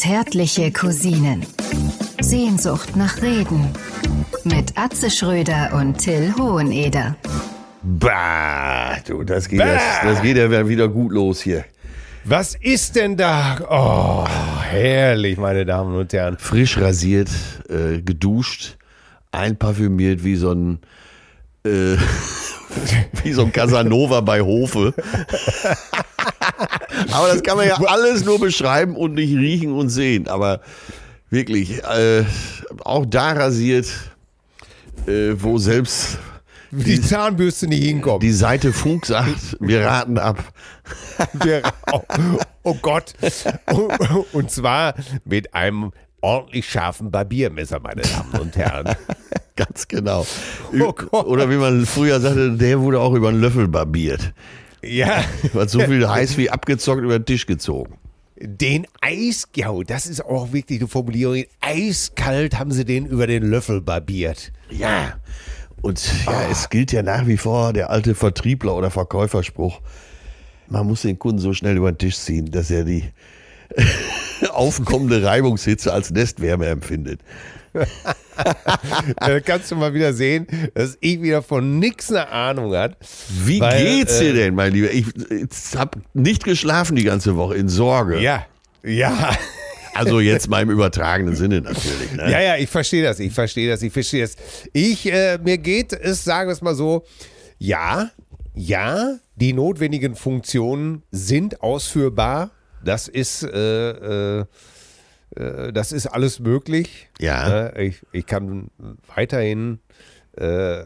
Zärtliche Cousinen. Sehnsucht nach Reden. Mit Atze Schröder und Till Hoheneder. Bah, du, das geht, bah. Jetzt, das geht ja wieder gut los hier. Was ist denn da? Oh, herrlich, meine Damen und Herren. Frisch rasiert, äh, geduscht, einparfümiert wie so ein äh, wie so ein Casanova bei Hofe. Aber das kann man ja alles nur beschreiben und nicht riechen und sehen. Aber wirklich, äh, auch da rasiert, äh, wo selbst die, die, Zahnbürste nicht hinkommt. Die Seite Funk sagt, wir raten ab. Wir, oh, oh Gott. Und zwar mit einem ordentlich scharfen Barbiermesser, meine Damen und Herren. Ganz genau. Oh Oder wie man früher sagte, der wurde auch über einen Löffel barbiert. Ja. War so viel heiß wie abgezockt über den Tisch gezogen. Den Eis, ja, das ist auch wirklich eine Formulierung. Eiskalt haben sie den über den Löffel barbiert. Ja. Und ja, oh. es gilt ja nach wie vor der alte Vertriebler- oder Verkäuferspruch. Man muss den Kunden so schnell über den Tisch ziehen, dass er die aufkommende Reibungshitze als Nestwärme empfindet. Da kannst du mal wieder sehen, dass ich wieder von nichts eine Ahnung hat. Wie weil, geht's dir äh, denn, mein Lieber? Ich, ich habe nicht geschlafen die ganze Woche in Sorge. Ja, ja. Also jetzt mal im übertragenen Sinne natürlich. Ne? Ja, ja, ich verstehe das, ich verstehe das, ich verstehe das. Ich, äh, mir geht es, sagen wir es mal so, ja, ja, die notwendigen Funktionen sind ausführbar. Das ist äh, äh, äh, das ist alles möglich. Ja. Äh, ich, ich kann weiterhin äh,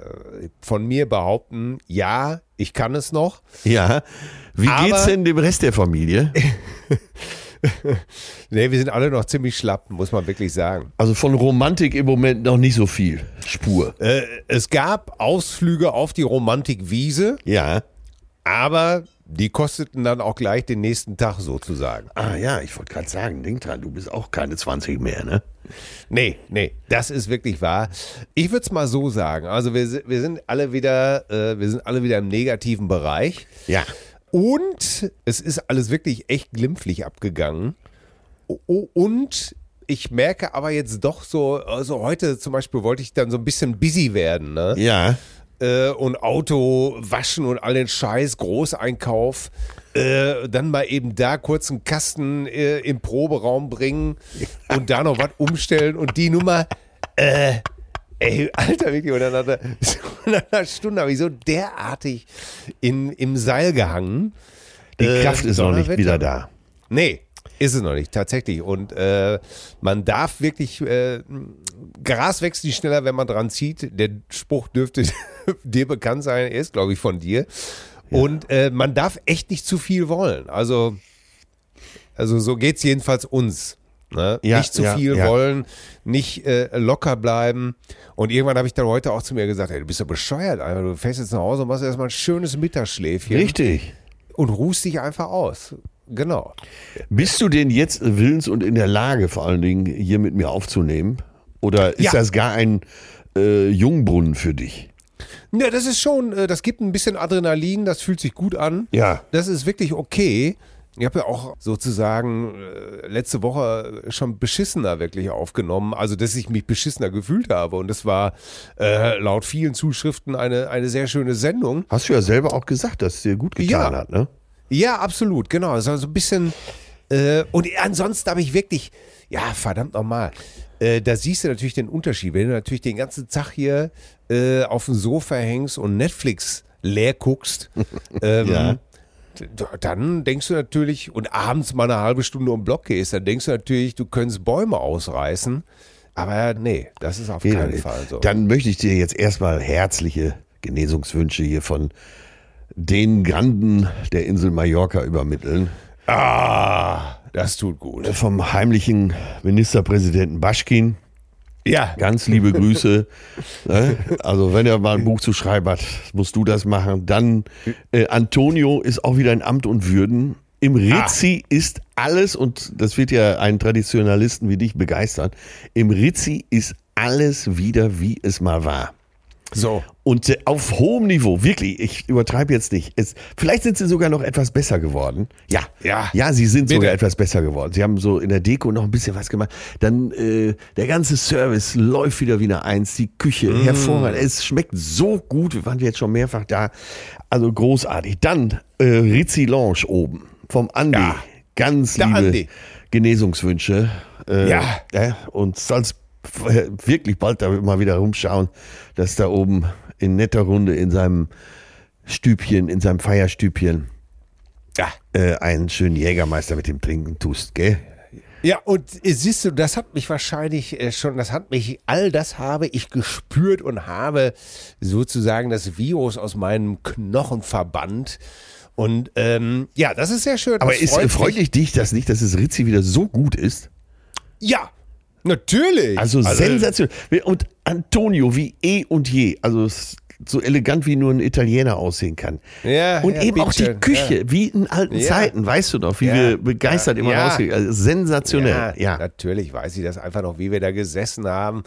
von mir behaupten, ja, ich kann es noch. Ja. Wie Aber, geht's denn dem Rest der Familie? nee, wir sind alle noch ziemlich schlapp, muss man wirklich sagen. Also von Romantik im Moment noch nicht so viel Spur. Äh, es gab Ausflüge auf die Romantikwiese. Ja. Aber die kosteten dann auch gleich den nächsten Tag sozusagen. Ah ja, ich wollte gerade sagen, denk dran, du bist auch keine 20 mehr, ne? Nee, nee, das ist wirklich wahr. Ich würde es mal so sagen. Also wir, wir sind alle wieder, äh, wir sind alle wieder im negativen Bereich. Ja. Und es ist alles wirklich echt glimpflich abgegangen. Und ich merke aber jetzt doch so, also heute zum Beispiel wollte ich dann so ein bisschen busy werden, ne? Ja äh, und Auto waschen und all den Scheiß, Großeinkauf. Äh, dann mal eben da kurz einen Kasten äh, im Proberaum bringen und da noch was umstellen und die Nummer, äh, ey, Alter, wirklich, und dann hat er, einer Stunde habe ich so derartig in, im Seil gehangen. Die Kraft ist noch nicht wieder da. Nee, ist es noch nicht, tatsächlich. Und äh, man darf wirklich, äh, Gras wächst nicht schneller, wenn man dran zieht. Der Spruch dürfte dir bekannt sein, er ist, glaube ich, von dir. Ja. Und äh, man darf echt nicht zu viel wollen. Also, also so geht es jedenfalls uns. Ne? Ja, nicht zu ja, viel wollen, nicht äh, locker bleiben. Und irgendwann habe ich dann heute auch zu mir gesagt, hey, du bist doch bescheuert, Alter. du fährst jetzt nach Hause und machst erstmal ein schönes Mittagsschläfchen. Richtig. Und ruhst dich einfach aus. Genau. Bist du denn jetzt willens und in der Lage, vor allen Dingen hier mit mir aufzunehmen? Oder ist ja. das gar ein äh, Jungbrunnen für dich? Ja, das ist schon, äh, das gibt ein bisschen Adrenalin, das fühlt sich gut an. Ja. Das ist wirklich okay. Ich habe ja auch sozusagen äh, letzte Woche schon beschissener wirklich aufgenommen, also dass ich mich beschissener gefühlt habe. Und das war äh, laut vielen Zuschriften eine, eine sehr schöne Sendung. Hast du ja selber auch gesagt, dass es dir gut getan ja. hat, ne? Ja, absolut, genau. Also so ein bisschen. Äh, und ansonsten habe ich wirklich, ja, verdammt nochmal. Äh, da siehst du natürlich den Unterschied. Wenn du natürlich den ganzen Tag hier äh, auf dem Sofa hängst und Netflix leer guckst, ähm, ja. dann denkst du natürlich, und abends mal eine halbe Stunde um Block gehst, dann denkst du natürlich, du könntest Bäume ausreißen. Aber nee, das ist auf keinen ja, Fall so. Dann möchte ich dir jetzt erstmal herzliche Genesungswünsche hier von den Granden der Insel Mallorca übermitteln. Ah, das tut gut. Vom heimlichen Ministerpräsidenten Baschkin. Ja. Ganz liebe Grüße. Ne? also, wenn er mal ein Buch zu schreiben hat, musst du das machen. Dann, äh, Antonio ist auch wieder in Amt und Würden. Im Rizzi ah. ist alles, und das wird ja einen Traditionalisten wie dich begeistern, im Rizzi ist alles wieder, wie es mal war. So. Und äh, auf hohem Niveau, wirklich, ich übertreibe jetzt nicht. Es, vielleicht sind sie sogar noch etwas besser geworden. Ja, Ja. ja, sie sind Bitte. sogar etwas besser geworden. Sie haben so in der Deko noch ein bisschen was gemacht. Dann äh, der ganze Service läuft wieder wie eine Eins. Die Küche Mm. hervorragend. Es schmeckt so gut. Wir waren jetzt schon mehrfach da. Also großartig. Dann äh, Rizzi Lounge oben vom Andi. Ja. Ganz Der liebe Andi. Genesungswünsche. Äh, Ja. äh, und äh, wirklich bald da mal wieder rumschauen, dass da oben in netter Runde in seinem Stübchen, in seinem Feierstübchen Ja. äh, einen schönen Jägermeister mit dem Trinken tust, gell? Ja, und äh, siehst du, das hat mich wahrscheinlich äh, schon, das hat mich, all das habe ich gespürt und habe sozusagen das Virus aus meinem Knochen verbannt. Und ähm, ja, das ist sehr schön. Aber ist, freut dich dich das nicht, dass es Rizzi wieder so gut ist? Ja, natürlich. Also, sensationell. Und Antonio wie eh und je. Also so elegant wie nur ein Italiener aussehen kann. Ja, und ja, eben auch die bitteschön, Küche, wie in alten Ja. Zeiten, weißt du noch, wie Ja, wir begeistert ja, immer ja. rausgehen. Also sensationell, ja. Natürlich weiß ich das einfach noch, wie wir da gesessen haben.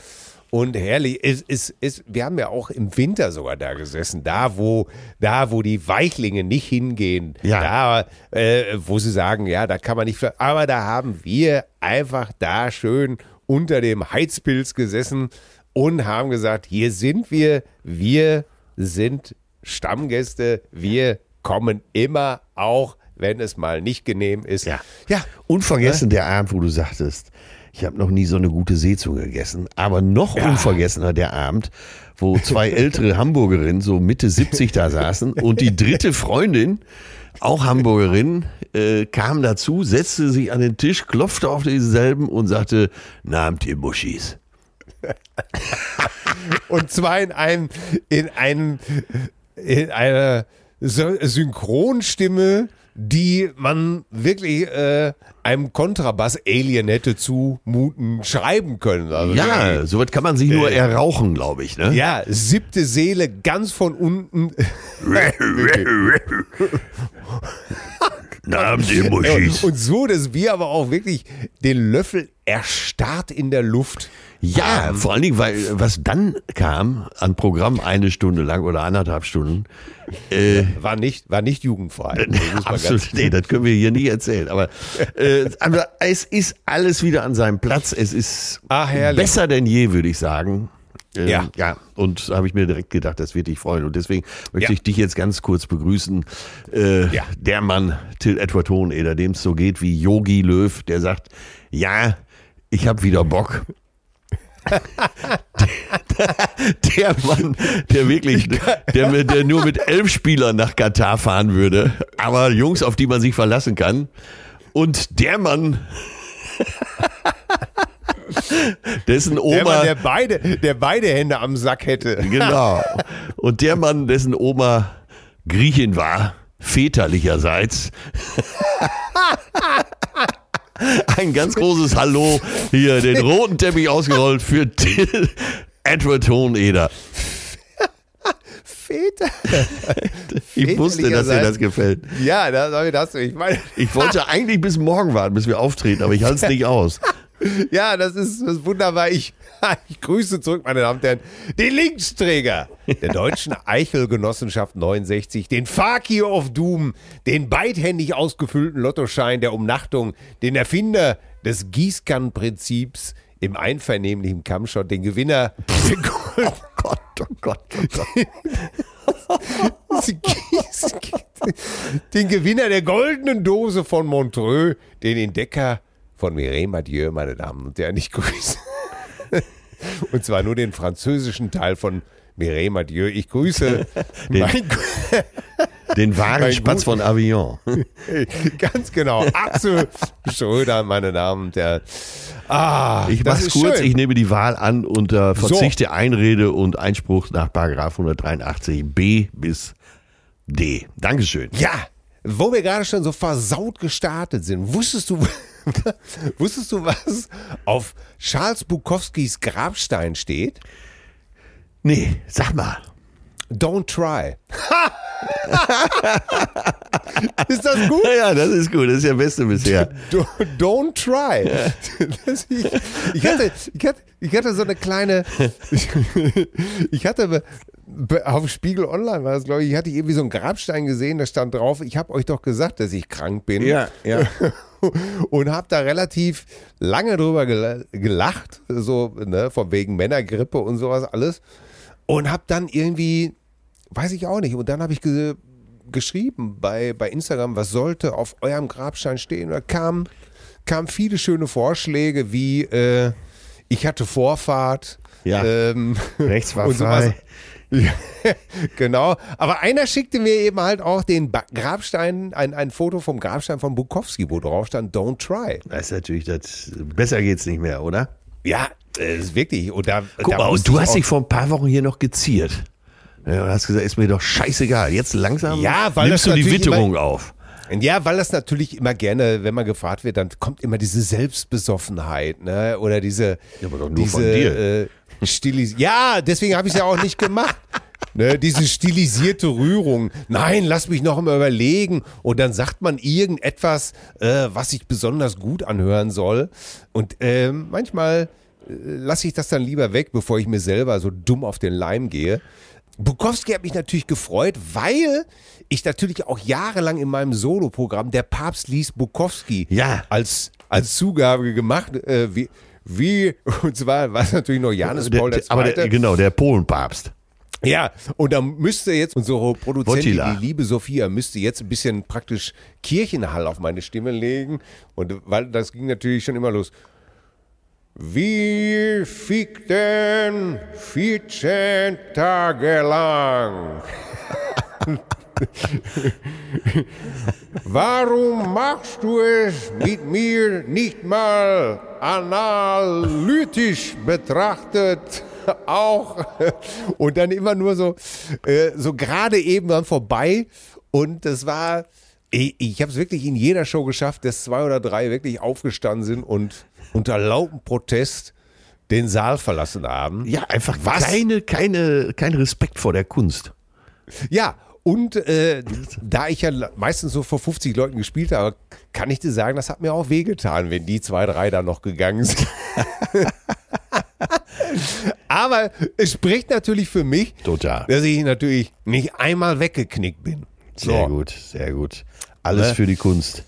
Und herrlich, es, es, es, wir haben ja auch im Winter sogar da gesessen, da wo, da wo die Weichlinge nicht hingehen, Ja. da äh, wo sie sagen, ja, da kann man nicht, aber da haben wir einfach da schön unter dem Heizpilz gesessen und haben gesagt, hier sind wir, wir sind Stammgäste, wir kommen immer auch, wenn es mal nicht genehm ist. Ja. ja Unvergessen der Abend, wo du sagtest, ich habe noch nie so eine gute Seezunge gegessen. Aber noch unvergessener der Abend, wo zwei ältere Hamburgerinnen so Mitte 70 da saßen und die dritte Freundin, auch Hamburgerin, äh, kam dazu, setzte sich an den Tisch, klopfte auf denselben und sagte, Namt ihr Muschis. Und zwar in einem, in einem, in einer Sy- Synchronstimme, die man wirklich äh, einem Kontrabass-Alien hätte zumuten schreiben können. Also Ja, sowas kann man sich nur errauchen, glaube ich. Ne? Ja, siebte Seele ganz von unten. Muschis. Und so, dass wir aber auch wirklich den Löffel erstarrt in der Luft. Ja, vor allen Dingen, weil was dann kam an Programm eine Stunde lang oder anderthalb Stunden, äh, War nicht, war nicht jugendfrei. Man absolut, nee, das können wir hier nicht erzählen. Aber, äh, aber es ist alles wieder an seinem Platz. Es ist Ach, herrlich. besser denn je, würde ich sagen. Ähm, Ja. Ja, und da habe ich mir direkt gedacht, das wird dich freuen. Und deswegen möchte Ja. ich dich jetzt ganz kurz begrüßen. Äh, Ja. Der Mann, Till Edward Hoheneder, dem es so geht wie Yogi Löw, der sagt, ja, ich habe wieder Bock. Der Mann, der wirklich, der, der nur mit elf Spielern nach Katar fahren würde, aber Jungs, auf die man sich verlassen kann. Und der Mann, dessen Der, Oma, Mann, der, beide, der beide Hände am Sack hätte. genau, und der Mann, dessen Oma Griechin war, väterlicherseits. Ein ganz großes Hallo hier, den roten Teppich ausgerollt für Till Edward Hoheneder. Väter. Ich wusste, dass dir das gefällt. Ja, das, das ich meine. Ich wollte eigentlich bis morgen warten, bis wir auftreten, aber ich halte es nicht aus. Ja, das ist, das ist wunderbar. Ich, ich grüße zurück, meine Damen und Herren, den Linksträger der Deutschen Eichelgenossenschaft 69, den Fakir of Doom, den beidhändig ausgefüllten Lottoschein der Umnachtung, den Erfinder des Gießkannenprinzips im einvernehmlichen Kampfshot, den Gewinner der Gold Gott, oh Gott, oh Gott. den Gewinner der goldenen Dose von Montreux, den Entdecker von Mireille Mathieu, meine Damen und Herren, ich grüße. Und zwar nur den französischen Teil von Mireille Mathieu. Ich grüße mein, Den wahren Spatz von Avignon. ganz genau, Axel Schröder, meine Damen und Herren. Ah, Ich mach's ist kurz, schön. ich nehme die Wahl an unter Verzicht der Einrede und Einspruch nach Paragraph 183 B bis D. Dankeschön. Ja, wo wir gerade schon so versaut gestartet sind, wusstest du, wusstest du, was auf Charles Bukowskis Grabstein steht? Nee, sag mal. Don't try. Ist das gut? Ja, das ist gut. Das ist der Beste bisher. Don't try. Ich, ich, hatte, ich, hatte, ich hatte so eine kleine. Ich hatte auf Spiegel Online war das, glaube ich, ich hatte irgendwie so einen Grabstein gesehen, da stand drauf, ich habe euch doch gesagt, dass ich krank bin. Ja, ja. Und habe da relativ lange drüber gelacht, so ne, von wegen Männergrippe und sowas alles. Und habe dann irgendwie, weiß ich auch nicht, und dann habe ich ge geschrieben bei, bei Instagram, was sollte auf eurem Grabstein stehen. Da kamen kam viele schöne Vorschläge wie, äh, ich hatte Vorfahrt. Ja. Ähm, Rechts war frei. Ja, genau. Aber einer schickte mir eben halt auch den ba Grabstein, ein, ein Foto vom Grabstein von Bukowski, wo drauf stand, don't try. Das ist natürlich, das, besser geht's nicht mehr, oder? Ja, das ist wirklich. Und da, Guck da mal, und du hast dich vor ein paar Wochen hier noch geziert. Ja, und hast gesagt, ist mir doch scheißegal. Jetzt langsam Ja, weil nimmst das du die Witterung auf. Ja, weil das natürlich immer gerne, wenn man gefragt wird, dann kommt immer diese Selbstbesoffenheit, ne? Oder diese, Ja, aber doch nur diese von dir. Äh, Stilis ja, deswegen habe ich es ja auch nicht gemacht. Ne, diese stilisierte Rührung. Nein, lass mich noch mal überlegen. Und dann sagt man irgendetwas, äh, was sich besonders gut anhören soll. Und ähm, manchmal äh, lasse ich das dann lieber weg, bevor ich mir selber so dumm auf den Leim gehe. Bukowski hat mich natürlich gefreut, weil ich natürlich auch jahrelang in meinem Soloprogramm der Papst liest Bukowski Ja. als, als Zugabe gemacht, äh, wie, wie, und zwar war es natürlich noch Johannes Der, Paul II. aber der, genau, der Polenpapst. Ja, und da müsste jetzt unsere Produzentin, Wojtyla. die liebe Sophia, müsste jetzt ein bisschen praktisch Kirchenhall auf meine Stimme legen. Und weil das ging natürlich schon immer los. Wir fickten 14 Tage lang. Warum machst du es mit mir nicht mal analytisch betrachtet? Auch. Und dann immer nur so, äh, so gerade eben dann vorbei. Und das war, ich, ich habe es wirklich in jeder Show geschafft, dass zwei oder drei wirklich aufgestanden sind und unter lautem Protest den Saal verlassen haben. Ja, einfach Was? Keine, keine, kein Respekt vor der Kunst. Ja, und äh, da ich ja meistens so vor 50 Leuten gespielt habe, kann ich dir sagen, das hat mir auch wehgetan, wenn die zwei, drei da noch gegangen sind. Aber es spricht natürlich für mich, Total. dass ich natürlich nicht einmal weggeknickt bin. Sehr gut, sehr gut. Alles Ne? für die Kunst.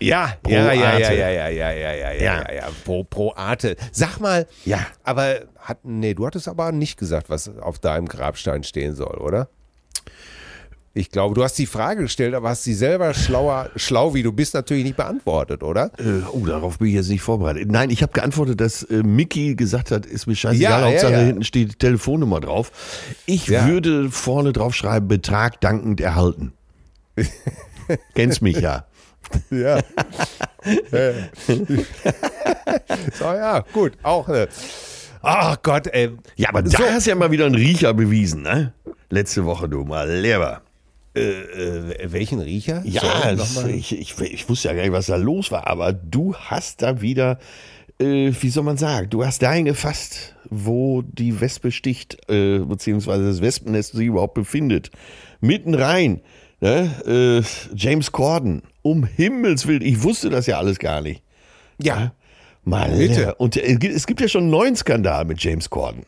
Ja, Pro ja, ja, Arte. ja, ja, ja, ja, ja, ja, ja, ja, ja, pro, pro Arte. Sag mal, Ja. aber hat, nee, du hattest aber nicht gesagt, was auf deinem Grabstein stehen soll, oder? Ich glaube, du hast die Frage gestellt, aber hast sie selber schlauer, schlau wie du bist, natürlich nicht beantwortet, oder? Äh, oh, darauf bin ich jetzt nicht vorbereitet. Nein, ich habe geantwortet, dass äh, Mickey gesagt hat, ist mir scheißegal, Ja, ja, Hauptsache ja. hinten steht die Telefonnummer drauf. Ich Ja. würde vorne drauf schreiben, Betrag dankend erhalten. Kennst mich ja. Ja. so, ja, gut, auch. Äh, Ach Gott, ey. Ja, aber So. da hast du ja mal wieder einen Riecher bewiesen, ne? Letzte Woche, du mal leber. Äh, welchen Riecher? Ja, nochmal. ich, ich, ich wusste ja gar nicht, was da los war, aber du hast da wieder, äh, wie soll man sagen, du hast dahin gefasst, wo die Wespe sticht, äh, beziehungsweise das Wespennest sich überhaupt befindet. Mitten rein, ne? äh, James Corden, um Himmels Willen, ich wusste das ja alles gar nicht. Ja. Mal Bitte. Und äh, es gibt ja schon einen neuen Skandal mit James Corden.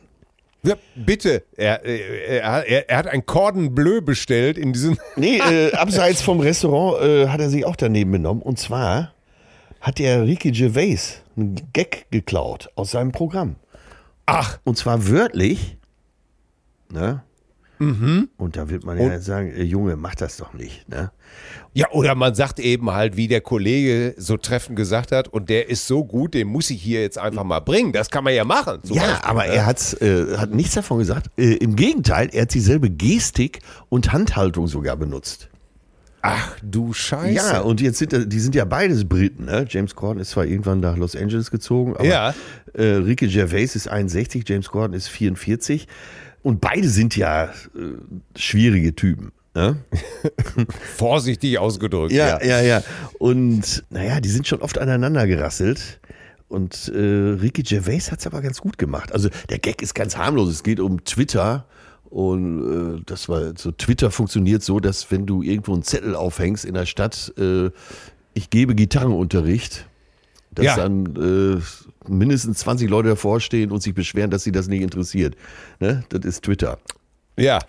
ja. Bitte, er, er, er, er hat ein Cordon Bleu bestellt in diesem. Nee, äh, abseits vom Restaurant äh, hat er sich auch daneben benommen. Und zwar hat der Ricky Gervais einen Gag geklaut aus seinem Programm. Ach, Und zwar wörtlich. Ne? Und da wird man ja sagen, äh, Junge, mach das doch nicht. Ne? Ja, oder man sagt eben halt, wie der Kollege so treffend gesagt hat, und der ist so gut, den muss ich hier jetzt einfach mal bringen. Das kann man ja machen. Ja, Beispiel, aber ne? er hat's, äh, hat nichts davon gesagt. Äh, Im Gegenteil, er hat dieselbe Gestik und Handhaltung sogar benutzt. Ach du Scheiße. Ja, und jetzt sind die sind ja beides Briten. Ne? James Corden ist zwar irgendwann nach Los Angeles gezogen, aber Ja. äh, Ricky Gervais ist 61, James Corden ist 44. Und beide sind ja äh, schwierige Typen. Ne? Vorsichtig ausgedrückt. Ja, ja, ja. Und naja, die sind schon oft aneinander gerasselt. Und äh, Ricky Gervais hat es aber ganz gut gemacht. Also der Gag ist ganz harmlos. Es geht um Twitter Und äh, das war so, Twitter funktioniert so, dass wenn du irgendwo einen Zettel aufhängst in der Stadt, äh, ich gebe Gitarrenunterricht, dass Ja. dann äh, mindestens 20 Leute davor stehen und sich beschweren, dass sie das nicht interessiert. Ne? Das ist Twitter. Ja.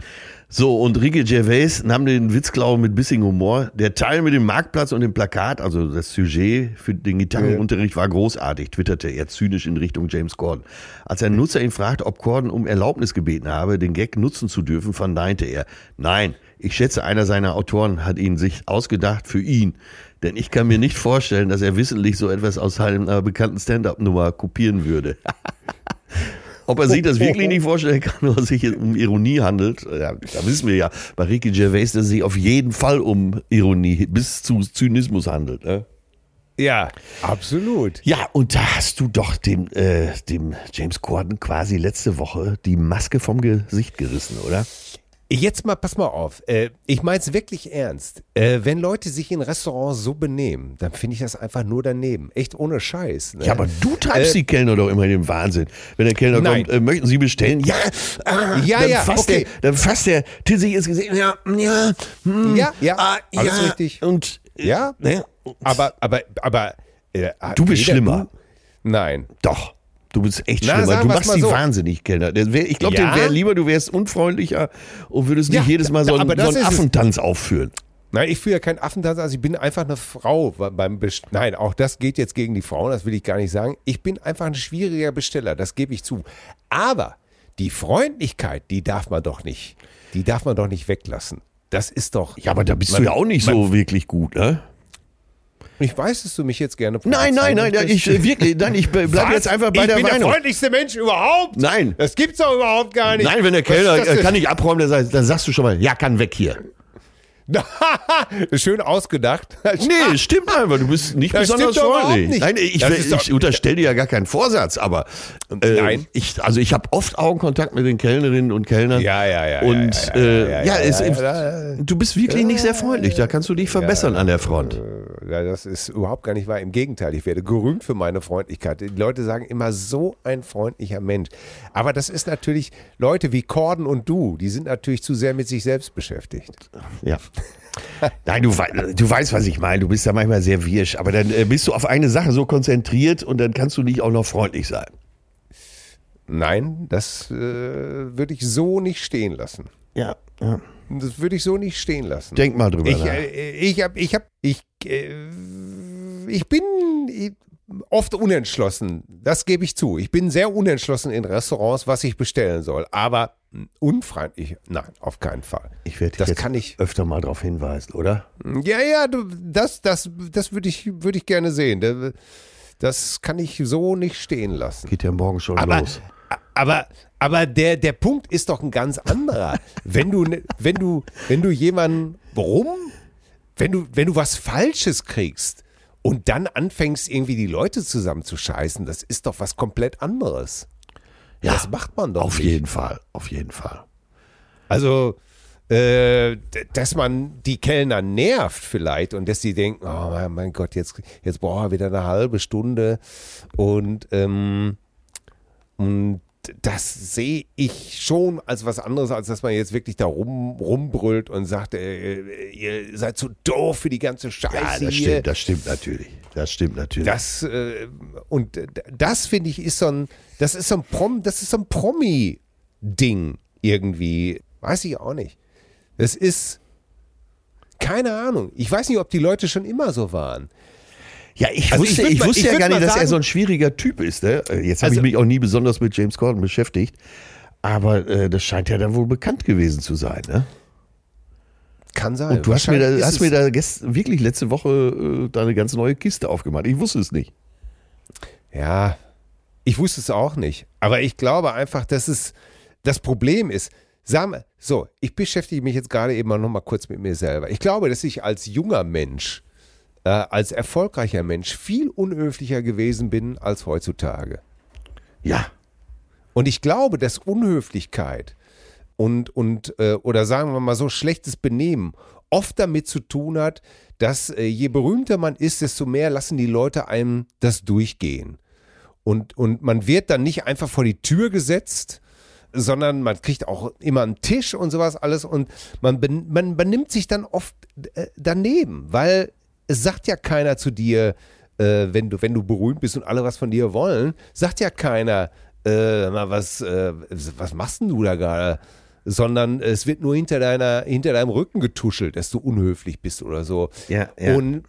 So, und Ricky Gervais nahm den Witz, glaube ich, mit bisschen Humor. Der Teil mit dem Marktplatz und dem Plakat, also das Sujet für den Gitarrenunterricht war großartig, twitterte er zynisch in Richtung James Corden. Als ein Nutzer ihn fragte, ob Corden um Erlaubnis gebeten habe, den Gag nutzen zu dürfen, verneinte er. Nein, ich schätze, einer seiner Autoren hat ihn sich ausgedacht für ihn. Denn ich kann mir nicht vorstellen, dass er wissentlich so etwas aus einer bekannten Stand-Up-Nummer kopieren würde. Ob er sich das wirklich nicht vorstellen kann oder es sich um Ironie handelt, ja, da wissen wir ja bei Ricky Gervais, dass es sich auf jeden Fall um Ironie bis zu Zynismus handelt. Ne? Ja, absolut. Ja, und da hast du doch dem, äh, dem James Corden quasi letzte Woche die Maske vom Gesicht gerissen, oder? Jetzt mal, pass mal auf. Äh, ich meine es wirklich ernst. Äh, wenn Leute sich in Restaurants so benehmen, dann finde ich das einfach nur daneben. Echt ohne Scheiß. Ne? Ja, aber du treibst Äh, die Kellner doch immer in den Wahnsinn. Wenn der Kellner Nein. kommt, äh, möchten Sie bestellen? Ja, ah, Ja, dann ja, fasst okay. der, dann fasst der Till sich ins Gesicht. Ja, ja, hm, Ja, ja, ah, alles ja, richtig. Und äh, Ja? ne? Aber, aber, aber. Äh, Du bist schlimmer. Du, nein. Doch. Du bist echt Na, schlimmer. Du machst die so. wahnsinnig, Kellner. Ich glaube, Ja? dir wäre lieber, du wärst unfreundlicher und würdest nicht Ja, jedes Mal so einen, so einen. Affentanz aufführen. Nein, ich führe ja keinen Affentanz, also ich bin einfach eine Frau beim Best Nein, auch das geht jetzt gegen die Frauen, das will ich gar nicht sagen. Ich bin einfach ein schwieriger Besteller, das gebe ich zu. Aber die Freundlichkeit, die darf man doch nicht, die darf man doch nicht weglassen. Das ist doch. Ja, aber da bist Man- du ja auch nicht man- so wirklich gut, ne? Ich weiß, dass du mich jetzt gerne Nein, nein, nein, ich wirklich, nein, ich bleib Was? jetzt einfach bei ich der bin Meinung. der freundlichste Mensch überhaupt. Nein. Das gibt's doch überhaupt gar nicht. Nein, wenn der Kellner kann nicht abräumen, dann sagst du schon mal, ja, kann weg hier. Schön ausgedacht. Nee, stimmt einfach. Du bist nicht Das besonders freundlich. nicht. Nein, ich, doch- ich unterstelle dir ja gar keinen Vorsatz, aber äh, Nein. Ich, also ich habe oft Augenkontakt mit den Kellnerinnen und Kellnern. Ja, ja, ja, Und ja, äh, es, du bist wirklich nicht sehr freundlich. Da kannst du dich verbessern an der Front. Ja, das ist überhaupt gar nicht wahr. Im Gegenteil, ich werde gerühmt für meine Freundlichkeit. Die Leute sagen immer so ein freundlicher Mensch. Aber das ist natürlich Leute wie Corden und du, die sind natürlich zu sehr mit sich selbst beschäftigt. Ja. Nein, du, wei- du weißt, was ich meine. Du bist da manchmal sehr wirsch, aber dann äh, bist du auf eine Sache so konzentriert und dann kannst du nicht auch noch freundlich sein. Nein, das äh, würde ich so nicht stehen lassen. Ja, ja. Das würde ich so nicht stehen lassen. Denk mal drüber Ich, nach. äh, ich habe, ich habe, ich, äh, ich bin oft unentschlossen. Das gebe ich zu. Ich bin sehr unentschlossen in Restaurants, was ich bestellen soll. Aber unfreundlich, nein, auf keinen Fall. Ich werde dich das kann ich. öfter mal darauf hinweisen, oder? Ja, ja, du, das, das, das würde ich, würde ich gerne sehen. Da- Das kann ich so nicht stehen lassen. Geht ja morgen schon Aber, los. aber, aber der, der Punkt ist doch ein ganz anderer. wenn du, ne- wenn du, wenn du jemanden, warum? Wenn du, wenn du was Falsches kriegst und dann anfängst, irgendwie die Leute zusammenzuscheißen, das ist doch was komplett anderes. Ja, das macht man doch Auf nicht. jeden Fall, auf jeden Fall. Also, äh, dass man die Kellner nervt vielleicht und dass sie denken, oh mein, mein Gott, jetzt, jetzt brauchen wir wieder eine halbe Stunde und, ähm, und das sehe ich schon als was anderes, als dass man jetzt wirklich da rum, rumbrüllt und sagt, äh, äh, ihr seid zu doof für die ganze Scheiße Ja, das stimmt, das stimmt natürlich. Das stimmt natürlich. Das äh, und das finde ich ist so ein, das ist so ein Prom, das ist so ein Promi-Ding irgendwie. Weiß ich auch nicht. Das ist keine Ahnung. Ich weiß nicht, ob die Leute schon immer so waren. Ja, ich Also ich wusste, würd ich mal- wusste ich ja gar nicht, dass er so ein schwieriger Typ ist. Ne? Jetzt habe Also- ich mich auch nie besonders mit James Corden beschäftigt. Aber äh, das scheint ja dann wohl bekannt gewesen zu sein. Ne? Kann sein. Und du hast mir da, hast mir da gest, wirklich letzte Woche äh, da eine ganz neue Kiste aufgemacht. Ich wusste es nicht. Ja, ich wusste es auch nicht. Aber ich glaube einfach, dass es das Problem ist. Sag mal, so, ich beschäftige mich jetzt gerade eben noch mal kurz mit mir selber. Ich glaube, dass ich als junger Mensch, äh, als erfolgreicher Mensch viel unhöflicher gewesen bin als heutzutage. Ja, Und ich glaube, dass Unhöflichkeit und, und äh, oder sagen wir mal so schlechtes Benehmen oft damit zu tun hat, dass äh, je berühmter man ist, desto mehr lassen die Leute einem das durchgehen. Und, und man wird dann nicht einfach vor die Tür gesetzt sondern man kriegt auch immer einen Tisch und sowas alles und man, ben, man benimmt sich dann oft äh, daneben, weil es sagt ja keiner zu dir, äh, wenn, du, wenn du berühmt bist und alle was von dir wollen, sagt ja keiner, äh, na, was, äh, was machst denn du da gerade? Sondern es wird nur hinter, deiner, hinter deinem Rücken getuschelt, dass du unhöflich bist oder so. Ja, ja. Und,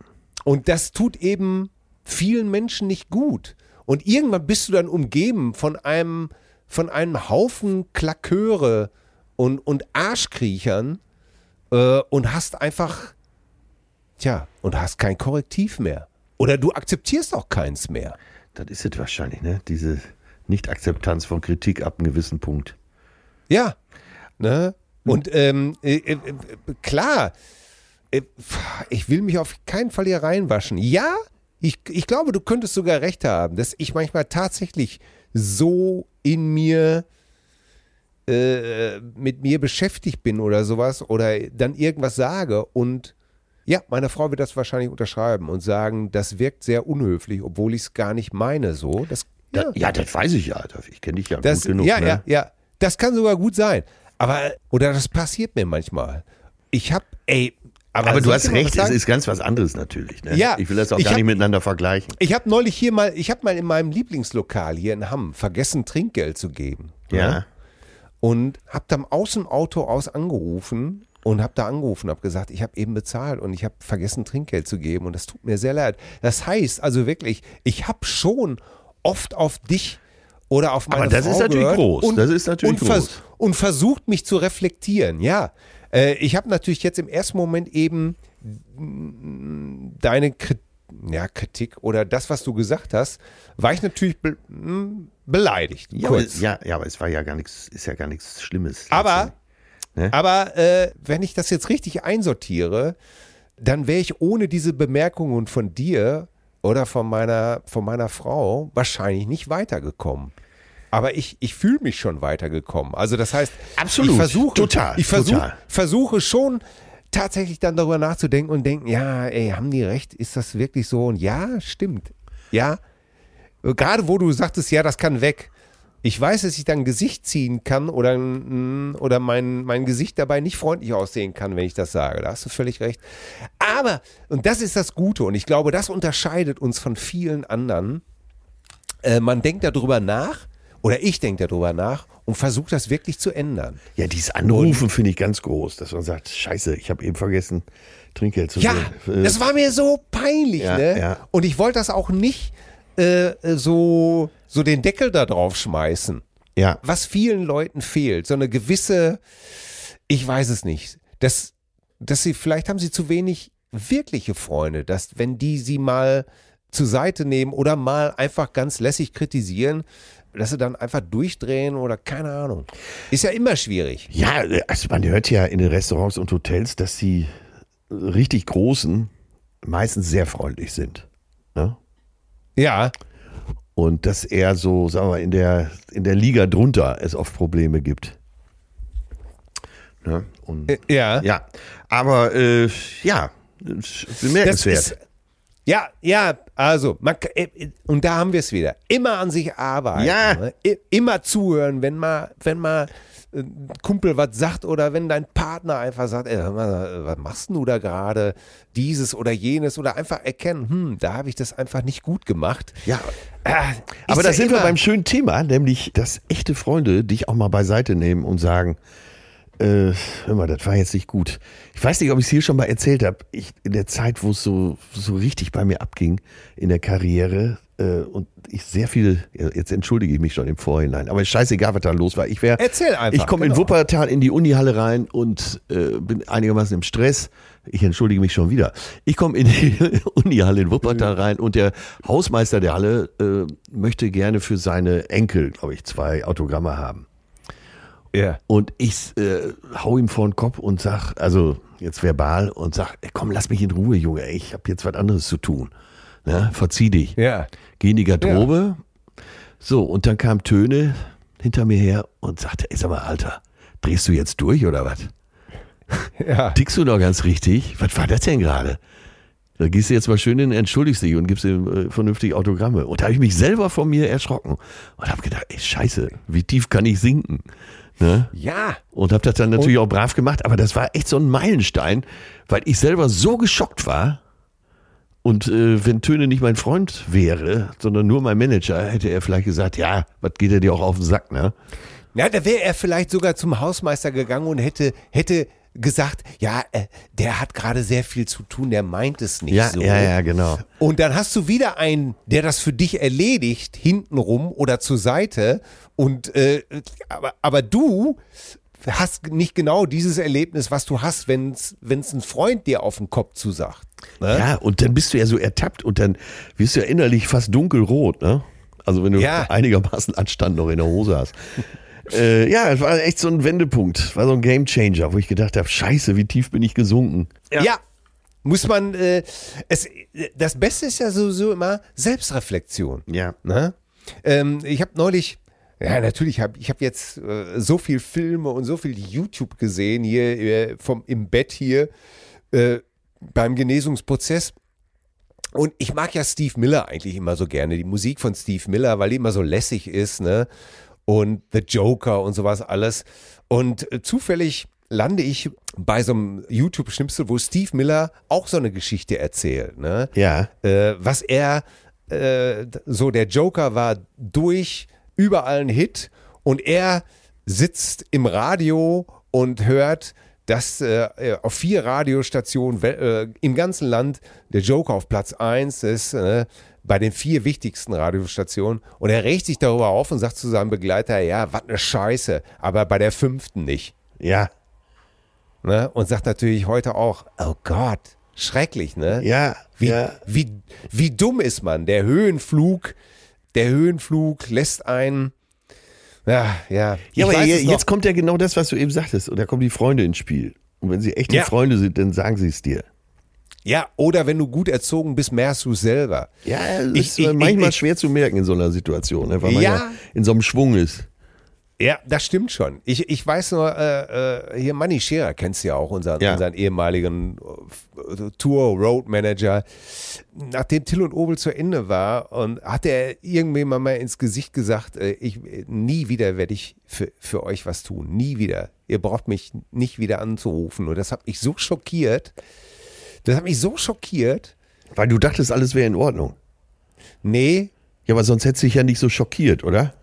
und das tut eben vielen Menschen nicht gut. Und irgendwann bist du dann umgeben von einem, von einem Haufen Klaköre und, und Arschkriechern äh, und hast einfach, tja, und hast kein Korrektiv mehr. Oder du akzeptierst auch keins mehr. Das ist es wahrscheinlich, ne? Diese Nicht-Akzeptanz von Kritik ab einem gewissen Punkt. Ja. Ne? Und ähm, äh, äh, klar, äh, ich will mich auf keinen Fall hier reinwaschen. Ja, ich, ich glaube, du könntest sogar recht haben, dass ich manchmal tatsächlich so in mir äh, mit mir beschäftigt bin oder sowas oder dann irgendwas sage und ja, meine Frau wird das wahrscheinlich unterschreiben und sagen, das wirkt sehr unhöflich, obwohl ich es gar nicht meine so. Das, Da, ja. das weiß ich ja. Ich kenne dich ja das, gut genug. ja, ne? ja, ja. Das kann sogar gut sein. Aber, oder das passiert mir manchmal. Ich hab, ey, aber, Aber du hast recht, es ist ganz was anderes natürlich. Ne? Ja, ich will das auch gar hab- nicht miteinander vergleichen. Ich habe neulich hier mal, ich habe mal in meinem Lieblingslokal hier in Hamm vergessen, Trinkgeld zu geben. Ja. Und habe dann aus dem Auto aus angerufen und habe da angerufen, habe gesagt, ich habe eben bezahlt und ich habe vergessen, Trinkgeld zu geben und das tut mir sehr leid. Das heißt also wirklich, ich habe schon oft auf dich oder auf meine Aber das Frau ist natürlich groß. Und, Das ist natürlich und vers- groß. und versucht mich zu reflektieren. Ja, äh, ich habe natürlich jetzt im ersten Moment eben deine Kritik, ja, Kritik oder das, was du gesagt hast, war ich natürlich be mh, beleidigt. Ja, aber, kurz. ja, ja, aber es war ja gar nichts, ist ja gar nichts Schlimmes. Aber, Ne? aber äh, wenn ich das jetzt richtig einsortiere, dann wäre ich ohne diese Bemerkungen von dir oder von meiner, von meiner Frau wahrscheinlich nicht weitergekommen. Aber ich, ich fühle mich schon weitergekommen. Also das heißt, Absolut. ich versuche, Total, ich versuche, total. versuche schon tatsächlich dann darüber nachzudenken und denken, ja, ey, haben die recht? Ist das wirklich so? Und ja, stimmt. Ja. Gerade wo du sagtest, ja, das kann weg. Ich weiß, dass ich dann ein Gesicht ziehen kann oder, oder mein, mein Gesicht dabei nicht freundlich aussehen kann, wenn ich das sage. Da hast du völlig recht. Aber, und das ist das Gute, und ich glaube, das unterscheidet uns von vielen anderen. Äh, man denkt darüber nach, oder ich denke darüber nach und versucht das wirklich zu ändern. Ja, dieses Anrufen finde ich ganz groß, dass man sagt, scheiße, ich habe eben vergessen, Trinkgeld zu Ja, geben. Äh, das war mir so peinlich, Ja, ne? ja. Und ich wollte das auch nicht äh, so, so den Deckel da drauf schmeißen. ja. Was vielen Leuten fehlt, so eine gewisse, ich weiß es nicht, dass, dass sie, vielleicht haben sie zu wenig wirkliche Freunde, dass wenn die sie mal zur Seite nehmen oder mal einfach ganz lässig kritisieren, dass sie dann einfach durchdrehen oder keine Ahnung. Ist ja immer schwierig. Ja, also man hört ja in den Restaurants und Hotels, dass die richtig Großen meistens sehr freundlich sind. Ne? Ja, Und dass eher so, sagen wir mal, in der, in der Liga drunter es oft Probleme gibt. Ne? Und, äh, ja. ja, aber äh, ja, bemerkenswert. ist, ja, ja, also, man, äh, und da haben wir es wieder. Immer an sich arbeiten. Ja. Ne? Immer zuhören, wenn mal, wenn mal ein Kumpel was sagt oder wenn dein Partner einfach sagt, ey, mal, was machst du da gerade? Dieses oder jenes oder einfach erkennen, hm, da habe ich das einfach nicht gut gemacht. ja, Ah, aber da ja sind wir beim schönen Thema, nämlich, dass echte Freunde dich auch mal beiseite nehmen und sagen, äh, hör mal, das war jetzt nicht gut. Ich weiß nicht, ob ich es hier schon mal erzählt habe. In der Zeit, wo es so, so richtig bei mir abging in der Karriere äh, und ich sehr viel, jetzt entschuldige ich mich schon im Vorhinein, aber ist scheißegal, was da los war. Ich wäre, Erzähl einfach, Ich komme in genau. Wuppertal in die Unihalle rein und äh, bin einigermaßen im Stress. Ich entschuldige mich schon wieder. Ich komme in die Unihalle in Wuppertal rein und der Hausmeister der Halle äh, möchte gerne für seine Enkel, glaube ich, zwei Autogramme haben. Ja. Und ich äh, hau ihm vor den Kopf und sag, also jetzt verbal und sag, komm, lass mich in Ruhe, Junge, ich habe jetzt was anderes zu tun. Ne? Verzieh dich. Ja. Geh in die Garderobe. So, und dann kam Töne hinter mir her und sagte, ey, sag mal, Alter, drehst du jetzt durch oder was? Ja. Tickst du doch ganz richtig? Was war das denn gerade? Da gehst du jetzt mal schön hin, entschuldigst dich und gibst ihm äh, vernünftig Autogramme. Und da habe ich mich selber von mir erschrocken und habe gedacht, ey, scheiße, wie tief kann ich sinken? Ne? Ja. Und habe das dann natürlich auch brav gemacht, aber das war echt so ein Meilenstein, weil ich selber so geschockt war. Und äh, wenn Töne nicht mein Freund wäre, sondern nur mein Manager, hätte er vielleicht gesagt, ja, was geht er dir auch auf den Sack, ne? Ja, da wäre er vielleicht sogar zum Hausmeister gegangen und hätte, hätte gesagt, ja, äh, der hat gerade sehr viel zu tun, der meint es nicht Ja, so. ja, ja, genau. Und dann hast du wieder einen, der das für dich erledigt, hintenrum oder zur Seite. Und äh, aber, aber du hast nicht genau dieses Erlebnis, was du hast, wenn es ein Freund dir auf den Kopf zusagt. Ne? Ja, und dann bist du ja so ertappt und dann wirst du ja innerlich fast dunkelrot, ne? Also wenn du Ja. einigermaßen Anstand noch in der Hose hast. Äh, ja, es war echt so ein Wendepunkt, war so ein Gamechanger, wo ich gedacht habe, scheiße, wie tief bin ich gesunken. Ja. Muss man, äh, es, das Beste ist ja sowieso immer Selbstreflexion. Ja. Ne? Ähm, ich habe neulich, ja natürlich, hab, ich habe jetzt äh, so viel Filme und so viel YouTube gesehen hier äh, vom im Bett hier äh, beim Genesungsprozess. Und ich mag ja Steve Miller eigentlich immer so gerne, die Musik von Steve Miller, weil die immer so lässig ist, ne? Und The Joker und sowas alles. Und äh, zufällig lande ich bei so einem YouTube-Schnipsel, wo Steve Miller auch so eine Geschichte erzählt, ne? Ja. äh, was er äh, so der Joker war durch überall ein Hit und er sitzt im Radio und hört, dass äh, auf vier Radiostationen äh, im ganzen Land der Joker auf Platz 1 ist, äh, bei den vier wichtigsten Radiostationen. Und er regt sich darüber auf und sagt zu seinem Begleiter, ja, was eine Scheiße, aber bei der fünften nicht. Ja. Ne? Und sagt natürlich heute auch, oh Gott, schrecklich, ne? Ja. Wie, ja. wie, wie dumm ist man? Der Höhenflug, der Höhenflug lässt einen. Ja, ja. Ja, Ich aber weiß je- es noch. jetzt kommt ja genau das, was du eben sagtest. Und da kommen die Freunde ins Spiel. Und wenn sie echte Ja. Freunde sind, dann sagen sie es dir. Ja, oder wenn du gut erzogen bist, merkst du es selber. Ja, Ich- ist ich- manchmal ich- schwer zu merken in so einer Situation, weil man Ja. ja in so einem Schwung ist. Ja, das stimmt schon. Ich, ich weiß nur, äh, äh, hier Manny Scherer kennst du ja auch, unseren, Ja. unseren ehemaligen äh, Tour Road Manager. Nachdem Till und Obel zu Ende war und hat er irgendwie mal mal ins Gesicht gesagt, äh, ich, nie wieder werde ich für, für euch was tun. Nie wieder. Ihr braucht mich nicht wieder anzurufen. Und das hat mich so schockiert. Das hat mich so schockiert. Weil du dachtest, alles wäre in Ordnung. Nee, Ja, aber sonst hättest du dich ja nicht so schockiert, oder?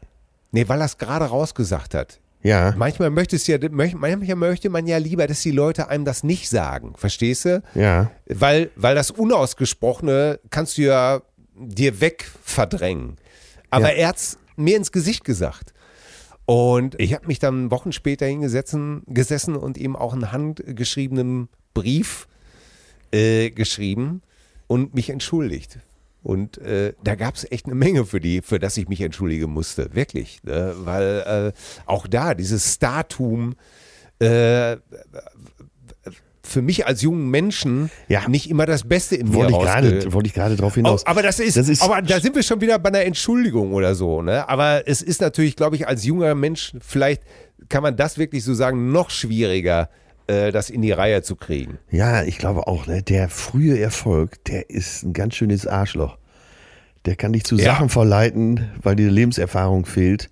nee, weil er es gerade rausgesagt hat. Ja. Manchmal möchte es ja, manchmal möchte man ja lieber, dass die Leute einem das nicht sagen. Verstehst du? Ja. Weil, weil das Unausgesprochene kannst du ja dir weg verdrängen. Aber Ja. er hat's mir ins Gesicht gesagt. Und ich habe mich dann Wochen später hingesessen gesessen und ihm auch einen handgeschriebenen Brief äh, geschrieben und mich entschuldigt. Und äh, da gab es echt eine Menge für die, für das ich mich entschuldigen musste, wirklich. Ne? Weil äh, auch da dieses Startum äh, für mich als jungen Menschen Ja. nicht immer das Beste in mir Wollte ich gerade, wollte ich gerade drauf hinaus. Aber das ist, Das ist- aber da sind wir schon wieder bei einer Entschuldigung oder so, ne? Aber es ist natürlich, glaube ich, als junger Mensch, vielleicht kann man das wirklich so sagen, noch schwieriger, das in die Reihe zu kriegen. Ja, ich glaube auch, ne? der frühe Erfolg, der ist ein ganz schönes Arschloch. Der kann dich zu Ja. Sachen verleiten, weil dir Lebenserfahrung fehlt,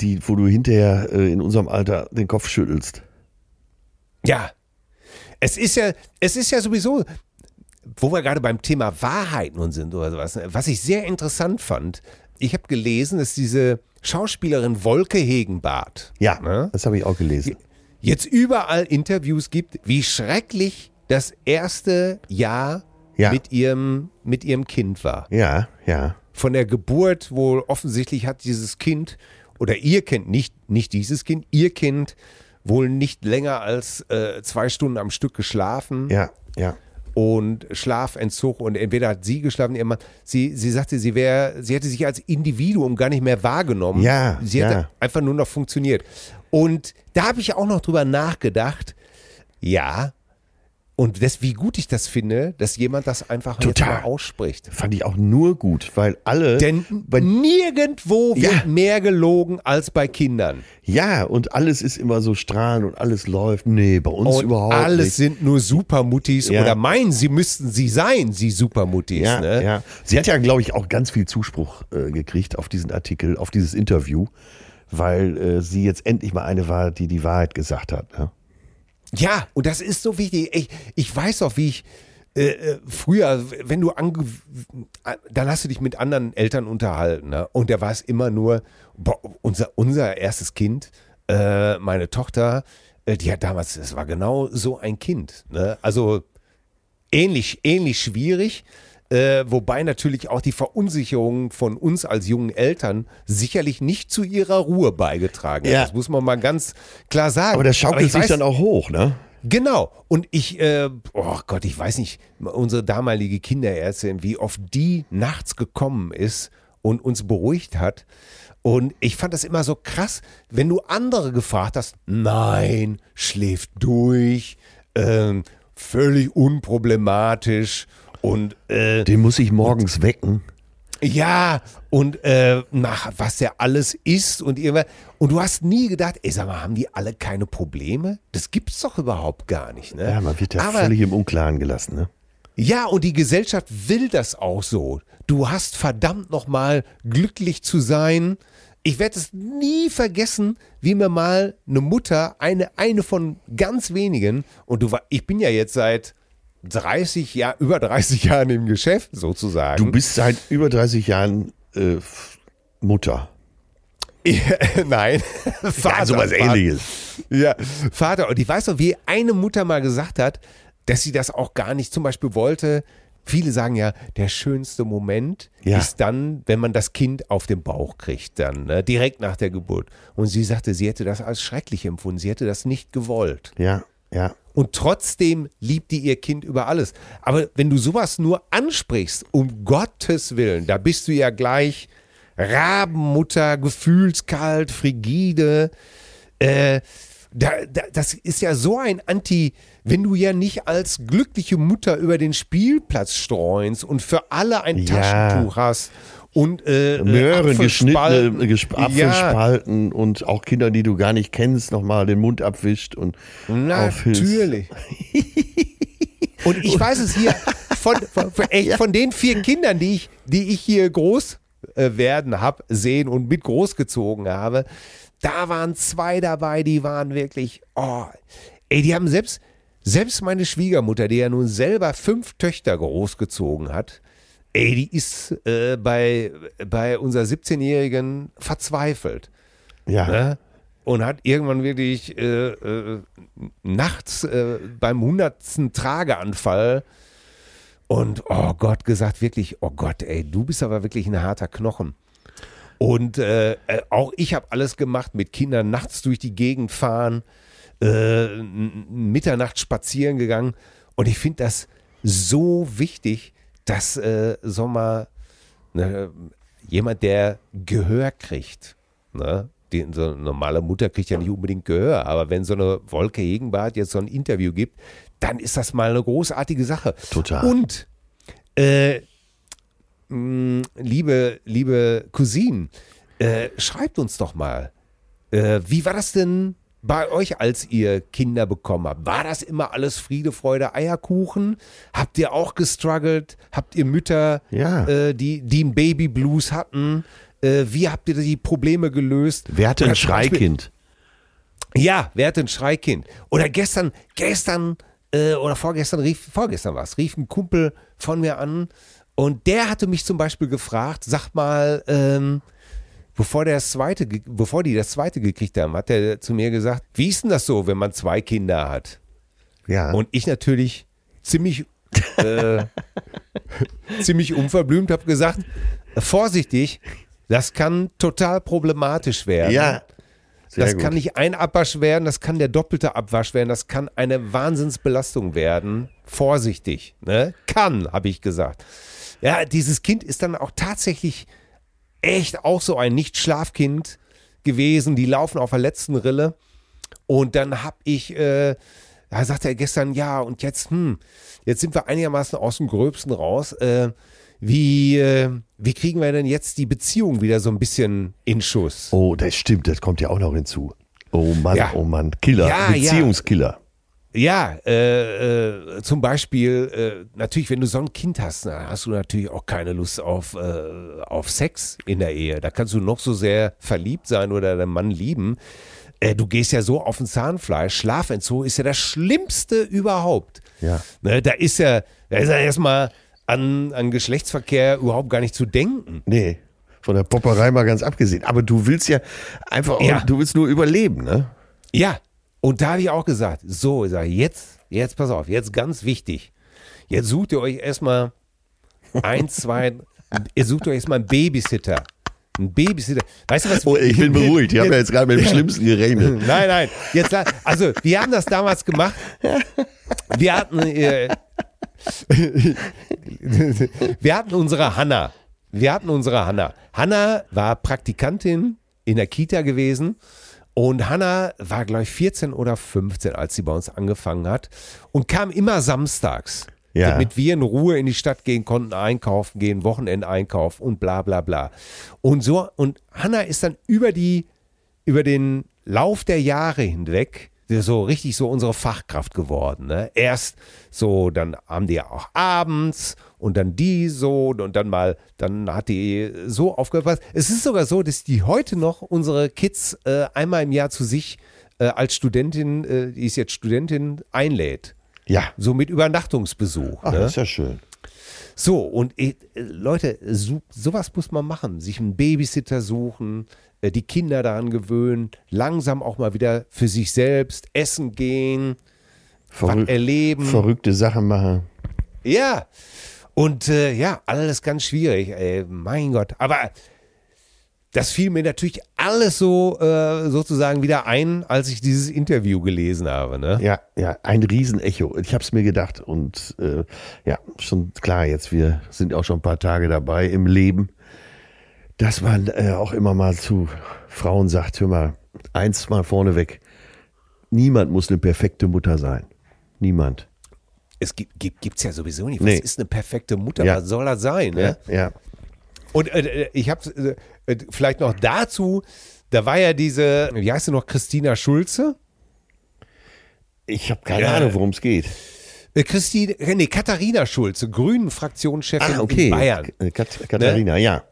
die, wo du hinterher äh, in unserem Alter den Kopf schüttelst. Ja. Es ist ja, es ist ja sowieso, wo wir gerade beim Thema Wahrheiten und sind oder sowas, ne? was ich sehr interessant fand, ich habe gelesen, dass diese Schauspielerin Wolke Hegenbart Ja, Ne? das habe ich auch gelesen. Jetzt überall Interviews gibt, wie schrecklich das erste Jahr Ja. mit, ihrem, mit ihrem Kind war. Ja, ja. Von der Geburt, wo offensichtlich hat dieses Kind oder ihr Kind, nicht, nicht dieses Kind, ihr Kind wohl nicht länger als äh, zwei Stunden am Stück geschlafen Ja, ja. und Schlafentzug und entweder hat sie geschlafen, ihr Mann. Sie, sie sagte, sie wäre, sie hätte sich als Individuum gar nicht mehr wahrgenommen. Ja, sie hätte ja. einfach nur noch funktioniert. Und da habe ich auch noch drüber nachgedacht. Ja, Und das, wie gut ich das finde, dass jemand das einfach jetzt Total. mal ausspricht. Fand ich auch nur gut, weil alle. Denn bei, nirgendwo wird Ja. mehr gelogen als bei Kindern. ja, und alles ist immer so strahlend und alles läuft. Nee, bei uns Und überhaupt alles nicht. sind nur Supermuttis Ja. oder meinen, sie müssten sie sein, sie Supermuttis. Ja, ne? ja. Sie hat ja, glaube ich, auch ganz viel Zuspruch äh, gekriegt auf diesen Artikel, auf dieses Interview, weil äh, sie jetzt endlich mal eine war, die die Wahrheit gesagt hat. Ne? Ja, und das ist so wichtig. Ich, ich weiß auch, wie ich äh, äh, früher, wenn du ange dann hast du dich mit anderen Eltern unterhalten, ne? Und da war es immer nur boah, unser unser erstes Kind, äh, meine Tochter, äh, die hat damals, das war genau so ein Kind. Ne? Also ähnlich, ähnlich schwierig. Äh, wobei natürlich auch die Verunsicherung von uns als jungen Eltern sicherlich nicht zu ihrer Ruhe beigetragen hat. Ja. Das muss man mal ganz klar sagen. Aber das schaukelt ich sich weiß- dann auch hoch, ne? Genau. Und ich, äh, oh Gott, ich weiß nicht, unsere damalige Kinderärztin, wie oft die nachts gekommen ist und uns beruhigt hat. Und ich fand das immer so krass, wenn du andere gefragt hast, nein, schläft durch, ähm, völlig unproblematisch und äh, Den muss ich morgens wecken. ja, und äh, nach was der alles ist und irgendwas. Und du hast nie gedacht, ey, sag mal, haben die alle keine Probleme? Das gibt's doch überhaupt gar nicht, ne? Ja, man wird ja Aber, völlig im Unklaren gelassen, ne? Ja, und die Gesellschaft will das auch so. Du hast verdammt nochmal glücklich zu sein. Ich werde es nie vergessen, wie mir mal eine Mutter, eine, eine von ganz wenigen, und du war, ich bin ja jetzt seit 30 Jahren, über 30 Jahren im Geschäft sozusagen. Du bist seit über 30 Jahren äh, Mutter. Nein, Vater. ja, sowas ähnliches. Ja, Vater. Und ich weiß noch, wie eine Mutter mal gesagt hat, dass sie das auch gar nicht zum Beispiel wollte. Viele sagen ja, der schönste Moment Ja. ist dann, wenn man das Kind auf den Bauch kriegt, dann ne, direkt nach der Geburt. Und sie sagte, sie hätte das als schrecklich empfunden. Sie hätte das nicht gewollt. Ja, ja. Und trotzdem liebt die ihr Kind über alles. Aber wenn du sowas nur ansprichst, um Gottes Willen, da bist du ja gleich Rabenmutter, gefühlskalt, frigide. Äh, da, da, das ist ja so ein Anti, wenn du ja nicht als glückliche Mutter über den Spielplatz streunst und für alle ein Ja. Taschentuch hast und äh, Möhren, Apfelspalten. geschnittene Gesp Ja, Apfelspalten und auch Kinder, die du gar nicht kennst, nochmal den Mund abwischt und. Natürlich. Und ich weiß es hier von, von, von, echt, von den vier Kindern, die ich, die ich hier groß äh, werden hab, sehen und mit großgezogen habe, da waren zwei dabei, die waren wirklich, oh, ey, die haben selbst, selbst meine Schwiegermutter, die ja nun selber fünf Töchter großgezogen hat, ey, die ist äh, bei, bei unserer 17-Jährigen verzweifelt Ja. ne? und hat irgendwann wirklich äh, äh, nachts äh, beim hundertsten Trageanfall und oh Gott gesagt wirklich, oh Gott, ey, du bist aber wirklich ein harter Knochen. Und äh, äh, auch ich habe alles gemacht mit Kindern nachts durch die Gegend fahren, äh, Mitternacht spazieren gegangen und ich finde das so wichtig, dass äh, so mal ne, jemand, der Gehör kriegt, ne? Die, so eine normale Mutter kriegt ja nicht unbedingt Gehör, aber wenn so eine Wolke Hegenbart jetzt so ein Interview gibt, dann ist das mal eine großartige Sache. Total. Und äh, mh, liebe, liebe Cousinen, äh, schreibt uns doch mal, äh, wie war das denn bei euch, als ihr Kinder bekommen habt? War das immer alles Friede, Freude, Eierkuchen? Habt ihr auch gestruggelt? Habt ihr Mütter, Ja. äh, die, die einen Babyblues hatten? Äh, wie habt ihr die Probleme gelöst? Wer hatte Oder ein Beispiel- Schreikind? ja, wer hat ein Schreikind? Oder gestern, gestern äh, oder vorgestern rief, vorgestern war es, rief ein Kumpel von mir an und der hatte mich zum Beispiel gefragt, sag mal, ähm, bevor der das zweite, bevor die das zweite gekriegt haben, hat er zu mir gesagt, wie ist denn das so, wenn man zwei Kinder hat? Ja. Und ich natürlich ziemlich, äh, ziemlich unverblümt habe gesagt, vorsichtig, das kann total problematisch werden. ja. Sehr Das gut. kann nicht ein Abwasch werden, das kann der doppelte Abwasch werden, das kann eine Wahnsinnsbelastung werden. Vorsichtig, ne? Kann, habe ich gesagt. Ja, dieses Kind ist dann auch tatsächlich echt auch so ein Nicht-Schlafkind gewesen. Die laufen auf der letzten Rille. Und dann habe ich äh, da sagte er gestern, ja, und jetzt, hm, jetzt sind wir einigermaßen aus dem Gröbsten raus. Äh, wie, äh, wie kriegen wir denn jetzt die Beziehung wieder so ein bisschen in Schuss? Oh, das stimmt, das kommt ja auch noch hinzu. Oh Mann, Ja. oh Mann, Killer, Ja. Beziehungskiller. Ja, äh, äh, zum Beispiel, äh, natürlich, wenn du so ein Kind hast, na, hast du natürlich auch keine Lust auf, äh, auf Sex in der Ehe. Da kannst du noch so sehr verliebt sein oder deinen Mann lieben. Äh, du gehst ja so auf den Zahnfleisch. Schlafentzug ist ja das Schlimmste überhaupt. Ja. Ne, da ist ja, da ist ja erstmal an, an Geschlechtsverkehr überhaupt gar nicht zu denken. Nee, von der Popperei mal ganz abgesehen. Aber du willst ja einfach, Ja. du willst nur überleben, ne? Ja, und da habe ich auch gesagt, so, ich sage, jetzt, jetzt pass auf, jetzt ganz wichtig. Jetzt sucht ihr euch erstmal ein, zwei, ihr sucht euch erstmal einen Babysitter. Ein Babysitter. Weißt du was? Oh, ich bin beruhigt. Ich habe ja jetzt gerade mit dem Schlimmsten gerechnet. Nein, nein. Jetzt, also, wir haben das damals gemacht. Wir hatten, äh, wir hatten unsere Hanna. Wir hatten unsere Hanna. Hanna war Praktikantin in der Kita gewesen. Und Hanna war, glaube ich, 14 oder 15, als sie bei uns angefangen hat. Und kam immer samstags. Ja. Damit wir in Ruhe in die Stadt gehen konnten, einkaufen gehen, Wochenendeinkauf und bla bla bla. Und so, und Hanna ist dann über die, über den Lauf der Jahre hinweg so richtig so unsere Fachkraft geworden. Ne? Erst so, dann haben die ja auch abends und dann die so und dann mal, dann hat die so aufgepasst. Es ist sogar so, dass die heute noch unsere Kids äh, einmal im Jahr zu sich äh, als Studentin, äh, die ist jetzt Studentin, einlädt. Ja. So mit Übernachtungsbesuch. Ach, ne? das ist ja schön. So, und äh, Leute, so, sowas muss man machen. Sich einen Babysitter suchen, äh, die Kinder daran gewöhnen, langsam auch mal wieder für sich selbst essen gehen, was Verrück erleben. verrückte Sachen machen. Ja. Und äh, ja, alles ganz schwierig, ey, mein Gott. Aber das fiel mir natürlich alles so äh, sozusagen wieder ein, als ich dieses Interview gelesen habe. Ne? Ja, ja, ein Riesenecho. Ich habe es mir gedacht und äh, ja, schon klar, jetzt wir sind auch schon ein paar Tage dabei im Leben, dass man äh, auch immer mal zu Frauen sagt, hör mal, eins mal vorneweg, niemand muss eine perfekte Mutter sein. Niemand. Es gibt, gibt gibt's ja sowieso nicht. Was Nee. ist eine perfekte Mutter? Ja. Was soll das sein? Ne? Ja, ja. Und äh, ich habe äh, äh, vielleicht noch dazu, da war ja diese, wie heißt sie noch, Christina Schulze? Ich habe keine Ja. Ahnung, worum es geht. Äh, Christine, äh, nee, Katharina Schulze, Grünen-Fraktionschefin Ah, okay. in Bayern. Äh, Kat Katharina, ja.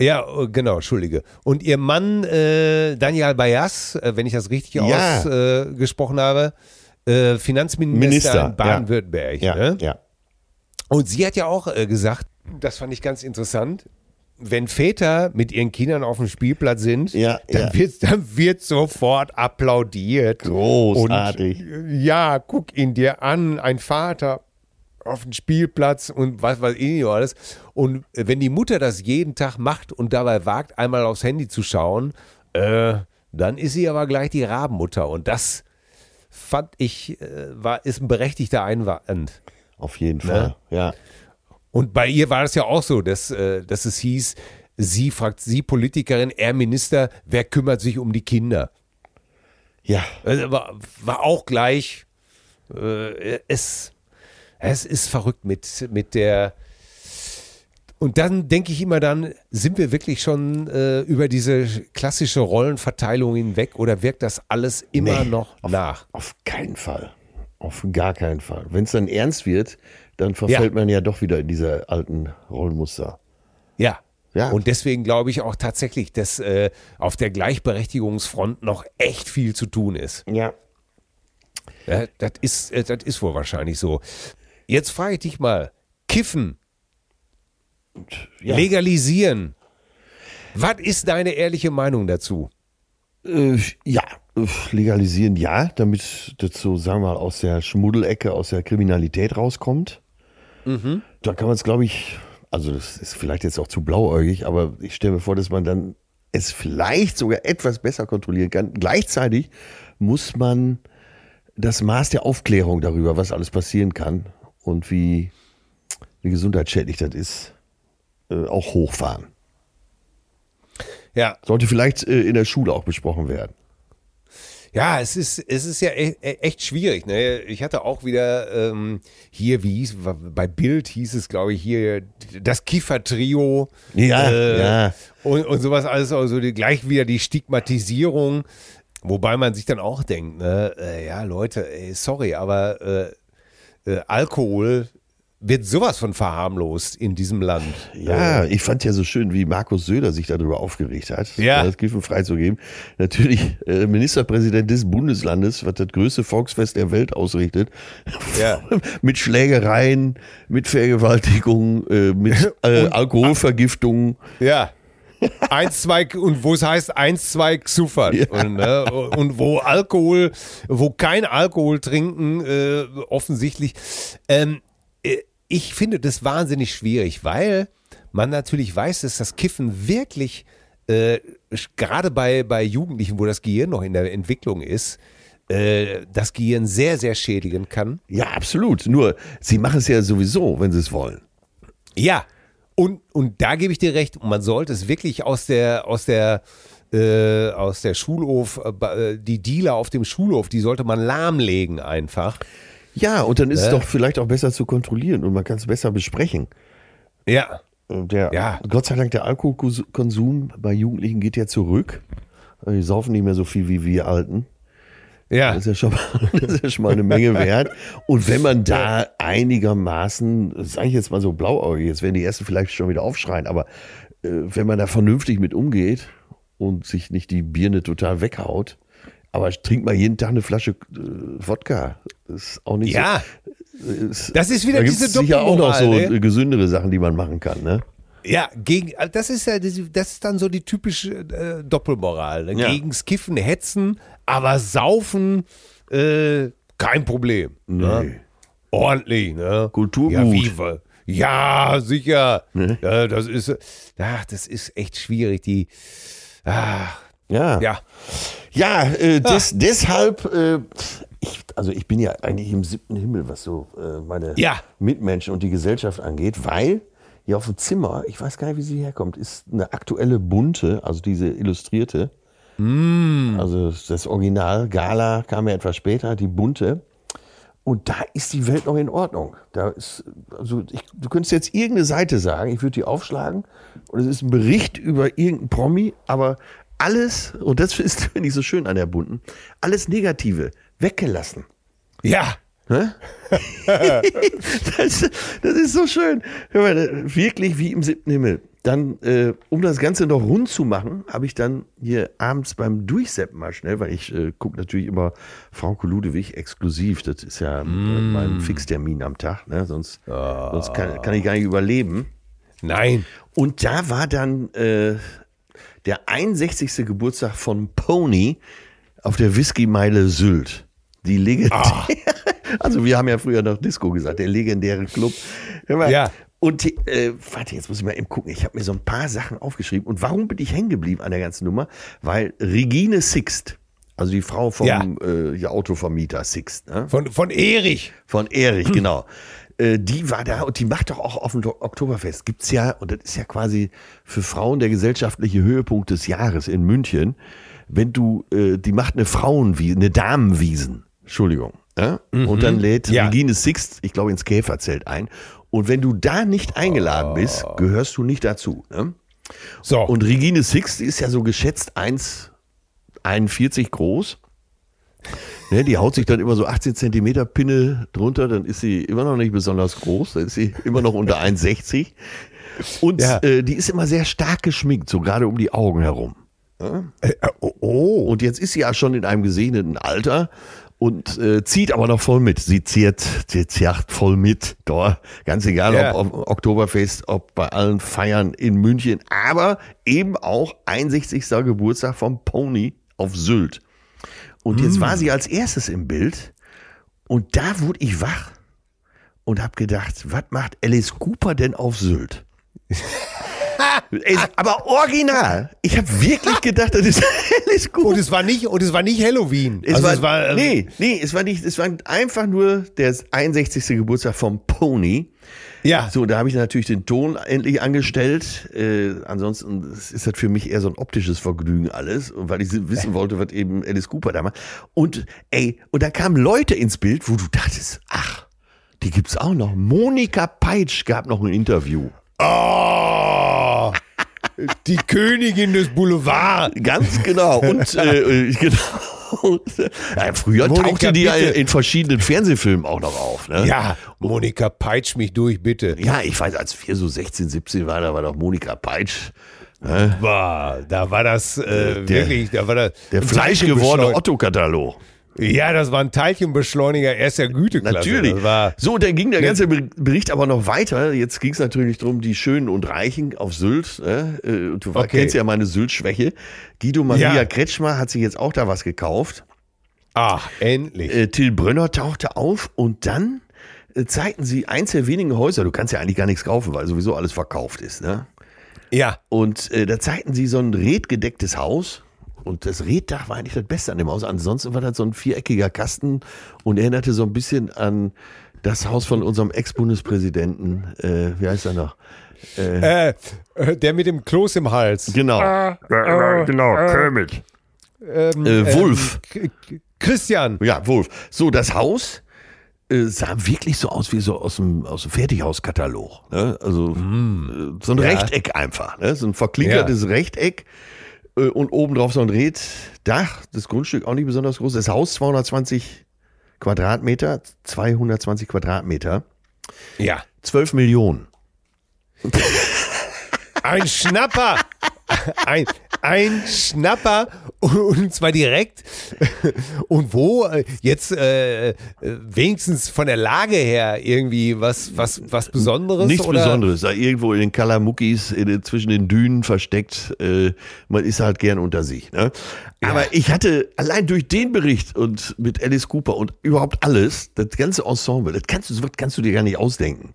Ja, äh, genau, Entschuldige. Und ihr Mann, äh, Daniel Bayas, äh, wenn ich das richtig Ja. ausgesprochen äh, habe, äh, Finanzminister Minister, in Baden-Württemberg. Ja, ne? ja. Und sie hat ja auch äh, gesagt, das fand ich ganz interessant, wenn Väter mit ihren Kindern auf dem Spielplatz sind, Ja, dann, ja. Wird, dann wird sofort applaudiert. Großartig. Und, ja, guck ihn dir an, ein Vater auf dem Spielplatz und was weiß ich nicht alles. Und wenn die Mutter das jeden Tag macht und dabei wagt, einmal aufs Handy zu schauen, äh, dann ist sie aber gleich die Rabenmutter. Und das fand ich, äh, war, ist ein berechtigter Einwand. Auf jeden Ne? Fall. Ja. Und bei ihr war es ja auch so, dass, äh, dass es hieß, sie fragt, sie Politikerin, er Minister, wer kümmert sich um die Kinder? Ja. Also war, war auch gleich, äh, es, es ist verrückt mit, mit der. Und dann denke ich immer dann, sind wir wirklich schon äh, über diese klassische Rollenverteilung hinweg oder wirkt das alles immer Nee, noch auf, nach? Auf keinen Fall. Auf gar keinen Fall. Wenn es dann ernst wird, dann verfällt Ja. man ja doch wieder in diese alten Rollenmuster. Ja. Ja. Und deswegen glaube ich auch tatsächlich, dass äh, auf der Gleichberechtigungsfront noch echt viel zu tun ist. Ja. Ja, das ist, äh, das ist wohl wahrscheinlich so. Jetzt frage ich dich mal: Kiffen, ja. legalisieren. Was ist deine ehrliche Meinung dazu? Äh, ja, legalisieren ja, damit das so, sagen wir mal, aus der Schmuddelecke, aus der Kriminalität rauskommt. Da kann man es, glaube ich, also das ist vielleicht jetzt auch zu blauäugig, aber ich stelle mir vor, dass man dann es vielleicht sogar etwas besser kontrollieren kann. Gleichzeitig muss man das Maß der Aufklärung darüber, was alles passieren kann und wie, wie gesundheitsschädlich das ist, äh, auch hochfahren. Ja, Sollte vielleicht äh, in der Schule auch besprochen werden. Ja, es ist, es ist ja e- e- echt schwierig. Ne? Ich hatte auch wieder ähm, hier, wie hieß, bei Bild hieß es, glaube ich, hier das Kiefer-Trio. Ja, ja. Und, und sowas alles, also die, gleich wieder die Stigmatisierung. Wobei man sich dann auch denkt, ne, äh, ja, Leute, ey, sorry, aber äh, äh, Alkohol wird sowas von verharmlost in diesem Land. Ja, ich fand ja so schön, wie Markus Söder sich darüber aufgeregt hat, Ja. das Kiffen freizugeben. Natürlich äh, Ministerpräsident des Bundeslandes, was das größte Volksfest der Welt ausrichtet, Ja. mit Schlägereien, mit Vergewaltigung, äh, mit äh, Alkoholvergiftung. Ja. Eins, zwei, und wo es heißt eins, zwei Xuffert. Ja. Und, ne, und wo Alkohol, wo kein Alkohol trinken, äh, offensichtlich. Ähm, äh, ich finde das wahnsinnig schwierig, weil man natürlich weiß, dass das Kiffen wirklich, äh, gerade bei, bei Jugendlichen, wo das Gehirn noch in der Entwicklung ist, äh, das Gehirn sehr, sehr schädigen kann. Ja, absolut. Nur, sie machen es ja sowieso, wenn sie es wollen. Ja, und, und da gebe ich dir recht, man sollte es wirklich aus der, aus der, äh, aus der Schulhof, äh, äh, die Dealer auf dem Schulhof, die sollte man lahmlegen einfach. Ja, und dann ist es Äh? doch vielleicht auch besser zu kontrollieren und man kann es besser besprechen. Ja. Äh, Der, Ja. Gott sei Dank, der Alkoholkonsum bei Jugendlichen geht ja zurück. Äh, Die saufen nicht mehr so viel wie wir Alten. Ja. Das ist ja schon mal, das ist ja schon mal eine Menge wert. Und wenn man da einigermaßen, sage ich jetzt mal so blauäugig, jetzt werden die ersten vielleicht schon wieder aufschreien, aber äh, wenn man da vernünftig mit umgeht und sich nicht die Birne total weghaut, aber trinkt mal jeden Tag eine Flasche äh, Wodka. Das ist auch nicht Ja. so. Ist, Das ist wieder da diese sicher auch noch so Doppelmoral, ne? gesündere Sachen, die man machen kann, ne? Ja, gegen, also das ist ja, das ist dann so die typische äh, Doppelmoral. Ne? Ja. Gegens Kiffen, Hetzen, aber Saufen, äh, kein Problem. Ne? Nee. Ordentlich, ne? Kulturgut. Ja, wie, ja sicher. Ne? Ja, das ist, ach, das ist echt schwierig. Die, ach, Ja. ja. Ja, äh, des, deshalb, äh, ich, also ich bin ja eigentlich im siebten Himmel, was so äh, meine Ja. Mitmenschen und die Gesellschaft angeht, weil hier auf dem Zimmer, ich weiß gar nicht, wie sie herkommt, ist eine aktuelle bunte, also diese illustrierte. Also das Original, Gala kam ja etwas später, die bunte. Und da ist die Welt noch in Ordnung. Da ist, also ich, du könntest jetzt irgendeine Seite sagen, ich würde die aufschlagen und es ist ein Bericht über irgendeinen Promi, aber alles, und das ist, finde ich so schön an der bunten, alles Negative weggelassen. Ja. Ne? das, das ist so schön. Mal, wirklich wie im siebten Himmel. Dann, äh, um das Ganze noch rund zu machen, habe ich dann hier abends beim Durchseppen mal schnell, weil ich äh, gucke natürlich immer Frauke Ludewig exklusiv. Das ist ja äh, mein Fixtermin am Tag, ne? sonst, sonst kann, kann ich gar nicht überleben. Nein. Und da war dann äh, der 61. Geburtstag von Pony auf der Whisky-Meile Sylt. Die legendäre. Also, wir haben ja früher noch Disco gesagt, der legendäre Club. Ja. Und äh, warte, jetzt muss ich mal eben gucken. Ich habe mir so ein paar Sachen aufgeschrieben. Und warum bin ich hängen geblieben an der ganzen Nummer? Weil Regine Sixt, also die Frau vom Ja. äh, Autovermieter Sixt, ne? Von, von Erich. Von Erich, genau. Äh, Die war da und die macht doch auch auf dem Oktoberfest. Gibt's ja, und das ist ja quasi für Frauen der gesellschaftliche Höhepunkt des Jahres in München. Wenn du, äh, die macht eine Frauenwiesen, eine Damenwiesen, Entschuldigung. Ja? Und dann lädt Ja. Regine Sixt, ich glaube, ins Käferzelt ein. Und wenn du da nicht eingeladen bist, gehörst du nicht dazu. Ne? So. Und Regine Sixt die ist ja so geschätzt 1,41 groß. Ne, die haut sich dann immer so 18 Zentimeter Pinne drunter, dann ist sie immer noch nicht besonders groß, dann ist sie immer noch unter 1,60. Und Ja. äh, die ist immer sehr stark geschminkt, so gerade um die Augen herum. Äh, oh, oh. Und jetzt ist sie ja schon in einem gesegneten Alter und äh, zieht aber noch voll mit. Sie zieht, sie zieht voll mit. Da, ganz egal, Ja. ob auf Oktoberfest, ob bei allen Feiern in München, aber eben auch 61. Geburtstag vom Pony auf Sylt. Und jetzt war sie als erstes im Bild und da wurde ich wach und habe gedacht, was macht Alice Cooper denn auf Sylt? Ey, aber original. Ich habe wirklich gedacht, das ist Alice Cooper. Und es war nicht, und es war nicht Halloween. Es also war, es war, äh, nee, nee, es war nicht, es war einfach nur der 61. Geburtstag vom Pony. Ja. So, da habe ich natürlich den Ton endlich angestellt. Äh, ansonsten ist das für mich eher so ein optisches Vergnügen alles, weil ich wissen wollte, was eben Alice Cooper da macht. Und ey, und da kamen Leute ins Bild, wo du dachtest, ach, die gibt's auch noch. Monika Peitsch gab noch ein Interview. Oh, die Königin des Boulevard. Ganz genau. Und äh, äh genau. Ja, früher Monika, tauchte die ja in verschiedenen Fernsehfilmen auch noch auf. Ne? Ja, Monika, peitsch mich durch, bitte. Ja, ich weiß, als wir so 16, 17 waren, da war doch Monika Peitsch. Ne? War, da war das äh, Der- wirklich, da war das Der fleischgewordene Otto-Katalog. Ja, das war ein Teilchenbeschleuniger erster Güteklasse. Natürlich. So, dann ging der ganze Ber- Bericht aber noch weiter. Jetzt ging es natürlich darum, die Schönen und Reichen auf Sylt. Äh, äh, du Okay. kennst ja meine Sylt-Schwäche. Guido Maria Ja. Kretschmer hat sich jetzt auch da was gekauft. ach, endlich. Äh, Till Brönner tauchte auf und dann äh, zeigten sie eins der wenigen Häuser. Du kannst ja eigentlich gar nichts kaufen, weil sowieso alles verkauft ist. Ne? ja, Und äh, da zeigten sie so ein redgedecktes Haus. Und das Reddach war eigentlich das Beste an dem Haus. Ansonsten war das so ein viereckiger Kasten und erinnerte so ein bisschen an das Haus von unserem Ex-Bundespräsidenten. Äh, wie heißt er noch? äh, äh, der mit dem Kloß im Hals. Genau. genau, Kermit. Ähm, Äh, Wulf. K- K- Christian. Ja, Wolf. So, das Haus äh, sah wirklich so aus wie so aus dem, aus dem Fertighauskatalog. Ne? Also äh, so ein Ja. Rechteck einfach. Ne? So ein verklinkertes Rechteck äh, und obendrauf so ein Reddach. Das Grundstück auch nicht besonders groß. Das Haus 220 Quadratmeter, 220 Quadratmeter, Ja. 12 Millionen. Ein Schnapper. Ein, ein Schnapper und zwar direkt. Und wo äh, jetzt äh, äh, wenigstens von der Lage her irgendwie was, was, was Besonderes? Nichts oder? Besonderes. Da irgendwo in den Kalamukis, in zwischen den Dünen versteckt. Äh, man ist halt gern unter sich. Ne? Aber ich hatte allein durch den Bericht und mit Alice Cooper und überhaupt alles, das ganze Ensemble, das kannst du, das kannst du dir gar nicht ausdenken.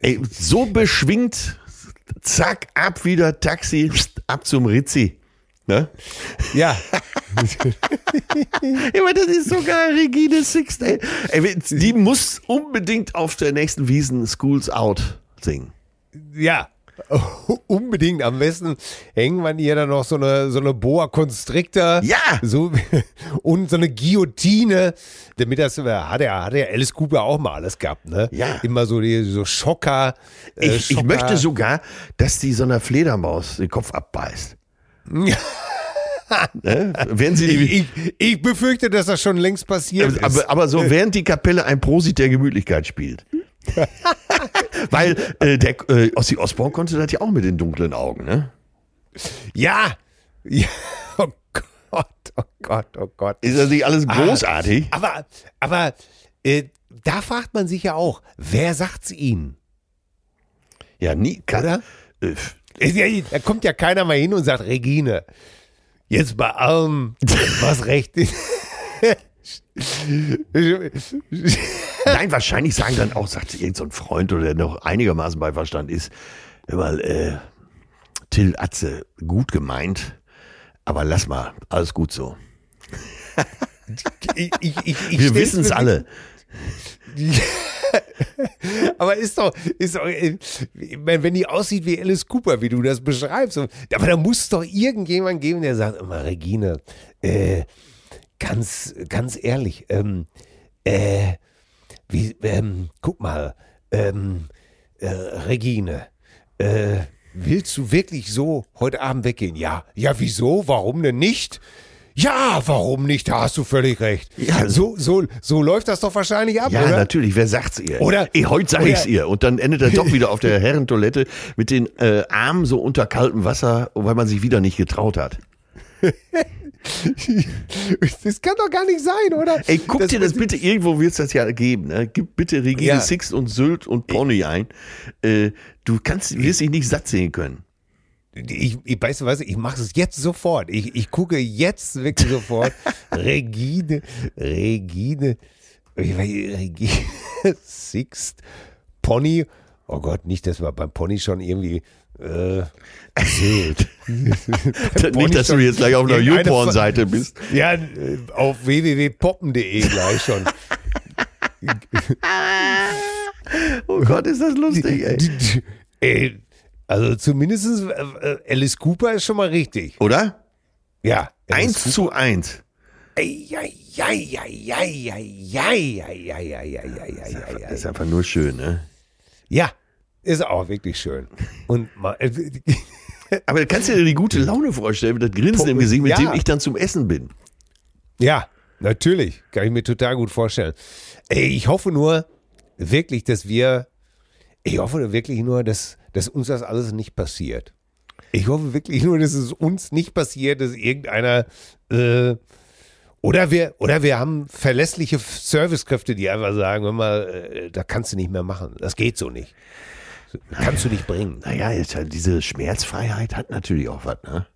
Ey, so beschwingt, zack, ab wieder Taxi, ab zum Rizzi. Ne? Ja. Aber das ist so geil, Regine Sixt, ey. ey. Die muss unbedingt auf der nächsten Wiesen Schools Out singen. Ja. Unbedingt. Am besten hängen wir ihr dann noch so eine, so eine Boa Constrictor. Ja. So, und so eine Guillotine. Damit das, hat er, hat er Alice Cooper auch mal alles gehabt, ne? Ja. Immer so die, so Schocker. äh, Ich, ich Schocker. möchte sogar, dass die so einer Fledermaus den Kopf abbeißt. ne? Während sie Ich, ich, ich befürchte, dass das schon längst passiert ist. aber, aber so während die Kapelle ein Prosit der Gemütlichkeit spielt. Weil äh, der äh, Ossi Osborn konnte das ja auch mit den dunklen Augen, ne? ja. ja. Oh Gott, oh Gott, oh Gott. Ist das nicht alles Ah. großartig? Aber, aber äh, da fragt man sich ja auch, wer sagt's ihnen? Ja, nie. Kann, Oder? Äh, Da kommt ja keiner mal hin und sagt, Regine, jetzt bei allem, was recht ist. Nein, wahrscheinlich sagen dann auch, sagt irgendein so ein Freund oder der noch einigermaßen bei Verstand ist, mal, äh, Till Atze, gut gemeint, aber lass mal, alles gut so. ich, ich, ich, Wir wissen es alle. Aber ist doch, ist doch, äh, wenn die aussieht wie Alice Cooper, wie du das beschreibst, aber da muss es doch irgendjemand geben, der sagt, immer Regine, äh, ganz, ganz ehrlich, ähm, äh, wie, ähm, guck mal, ähm, äh, Regine, äh, willst du wirklich so heute Abend weggehen? Ja, ja, wieso? Warum denn nicht? Ja, warum nicht? Da hast du völlig recht. Ja. so, so, so läuft das doch wahrscheinlich ab, Ja, oder? natürlich, wer sagt's ihr? Oder- Ey, heute sag oder- ich's ihr. Und dann endet er doch wieder auf der Herrentoilette mit den äh, Armen so unter kaltem Wasser, weil man sich wieder nicht getraut hat. Das kann doch gar nicht sein, oder? Ey, guck dir das bitte, irgendwo wird's das ja geben. Ne? Gib bitte Regine Ja. Sixt und Sylt und Pony ein. Äh, du kannst, wirst dich nicht satt sehen können. Ich, ich weißt du was, ich mache es jetzt sofort. Ich, ich gucke jetzt wirklich sofort. Regine, Regine, Regine Sixt, Pony. Oh Gott, nicht, dass wir beim Pony schon irgendwie äh, Sylt. nicht, dass du jetzt gleich auf einer YouPorn-Seite bist. Ja, äh, auf www.poppen.de gleich schon. Oh Gott, ist das lustig, ey. ey also zumindest äh, Alice Cooper ist schon mal richtig. Oder? Ja. Alice Eins zu eins. Das ist einfach nur schön, ne? Ja, ist auch wirklich schön. Und mal, Aber kannst du dir die gute Laune vorstellen, mit das Grinsen im Gesicht, mit Ja. dem ich dann zum Essen bin? ja, natürlich. Kann ich mir total gut vorstellen. Ey, ich hoffe nur wirklich, dass wir, ich hoffe wirklich nur, dass, dass uns das alles nicht passiert. Ich hoffe wirklich nur, dass es uns nicht passiert, dass irgendeiner äh, oder wir oder wir haben verlässliche Servicekräfte, die einfach sagen, hör mal, äh, da kannst du nicht mehr machen. Das geht so nicht. Kannst du nicht bringen. Naja, jetzt halt diese Schmerzfreiheit hat natürlich auch was, ne?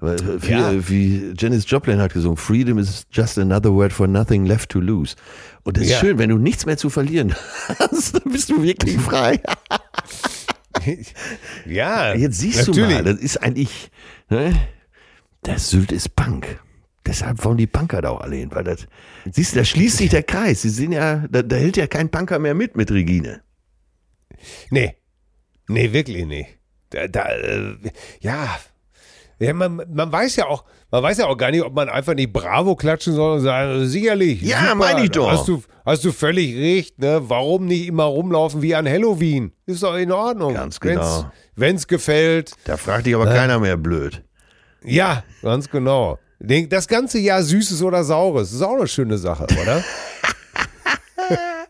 Weil, äh, viel, Ja. Wie Janis Joplin hat gesungen, Freedom is just another word for nothing left to lose. Und das ist Ja. schön, wenn du nichts mehr zu verlieren hast, dann bist du wirklich frei. Ja, Jetzt siehst natürlich. du mal, das ist eigentlich, ne? Das Sylt ist Punk. Deshalb wollen die Punker da auch alle hin, weil das, siehst du, da schließt sich der Kreis. Sie sind ja, da, da hält ja kein Punker mehr mit mit Regine. Nee. Nee, wirklich nicht. Da, da, äh, ja. ja man, man weiß ja auch, man weiß ja auch gar nicht, ob man einfach nicht Bravo klatschen soll und sagen, sicherlich. Ja, super, meine ich doch. Hast du, hast du völlig recht, ne? Warum nicht immer rumlaufen wie an Halloween? Ist doch in Ordnung. Ganz genau. Wenn's, wenn's gefällt. Da fragt dich aber keiner mehr blöd. Ja, ganz genau. Das ganze Jahr Süßes oder Saures. ist auch eine schöne Sache, oder?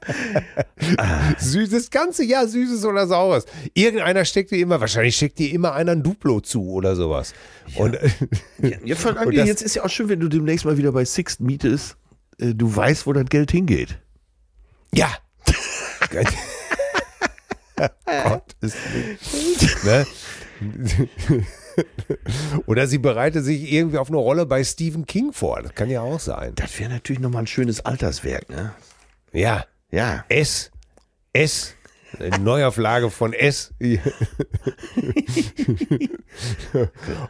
Süß, das ganze Jahr Süßes oder Saures. Irgendeiner steckt dir immer, wahrscheinlich steckt dir immer einer ein Duplo zu oder sowas. Und Ja, allem, Und das- jetzt ist ja auch schön, wenn du demnächst mal wieder bei Sixt mietest, äh, du weißt, wo das Geld hingeht. ja. Gott ist ne? Oder sie bereitet sich irgendwie auf eine Rolle bei Stephen King vor. Das kann ja auch sein. Das wäre natürlich nochmal ein schönes Alterswerk, ne? Ja. Ja. S. S. Eine Neuauflage von S.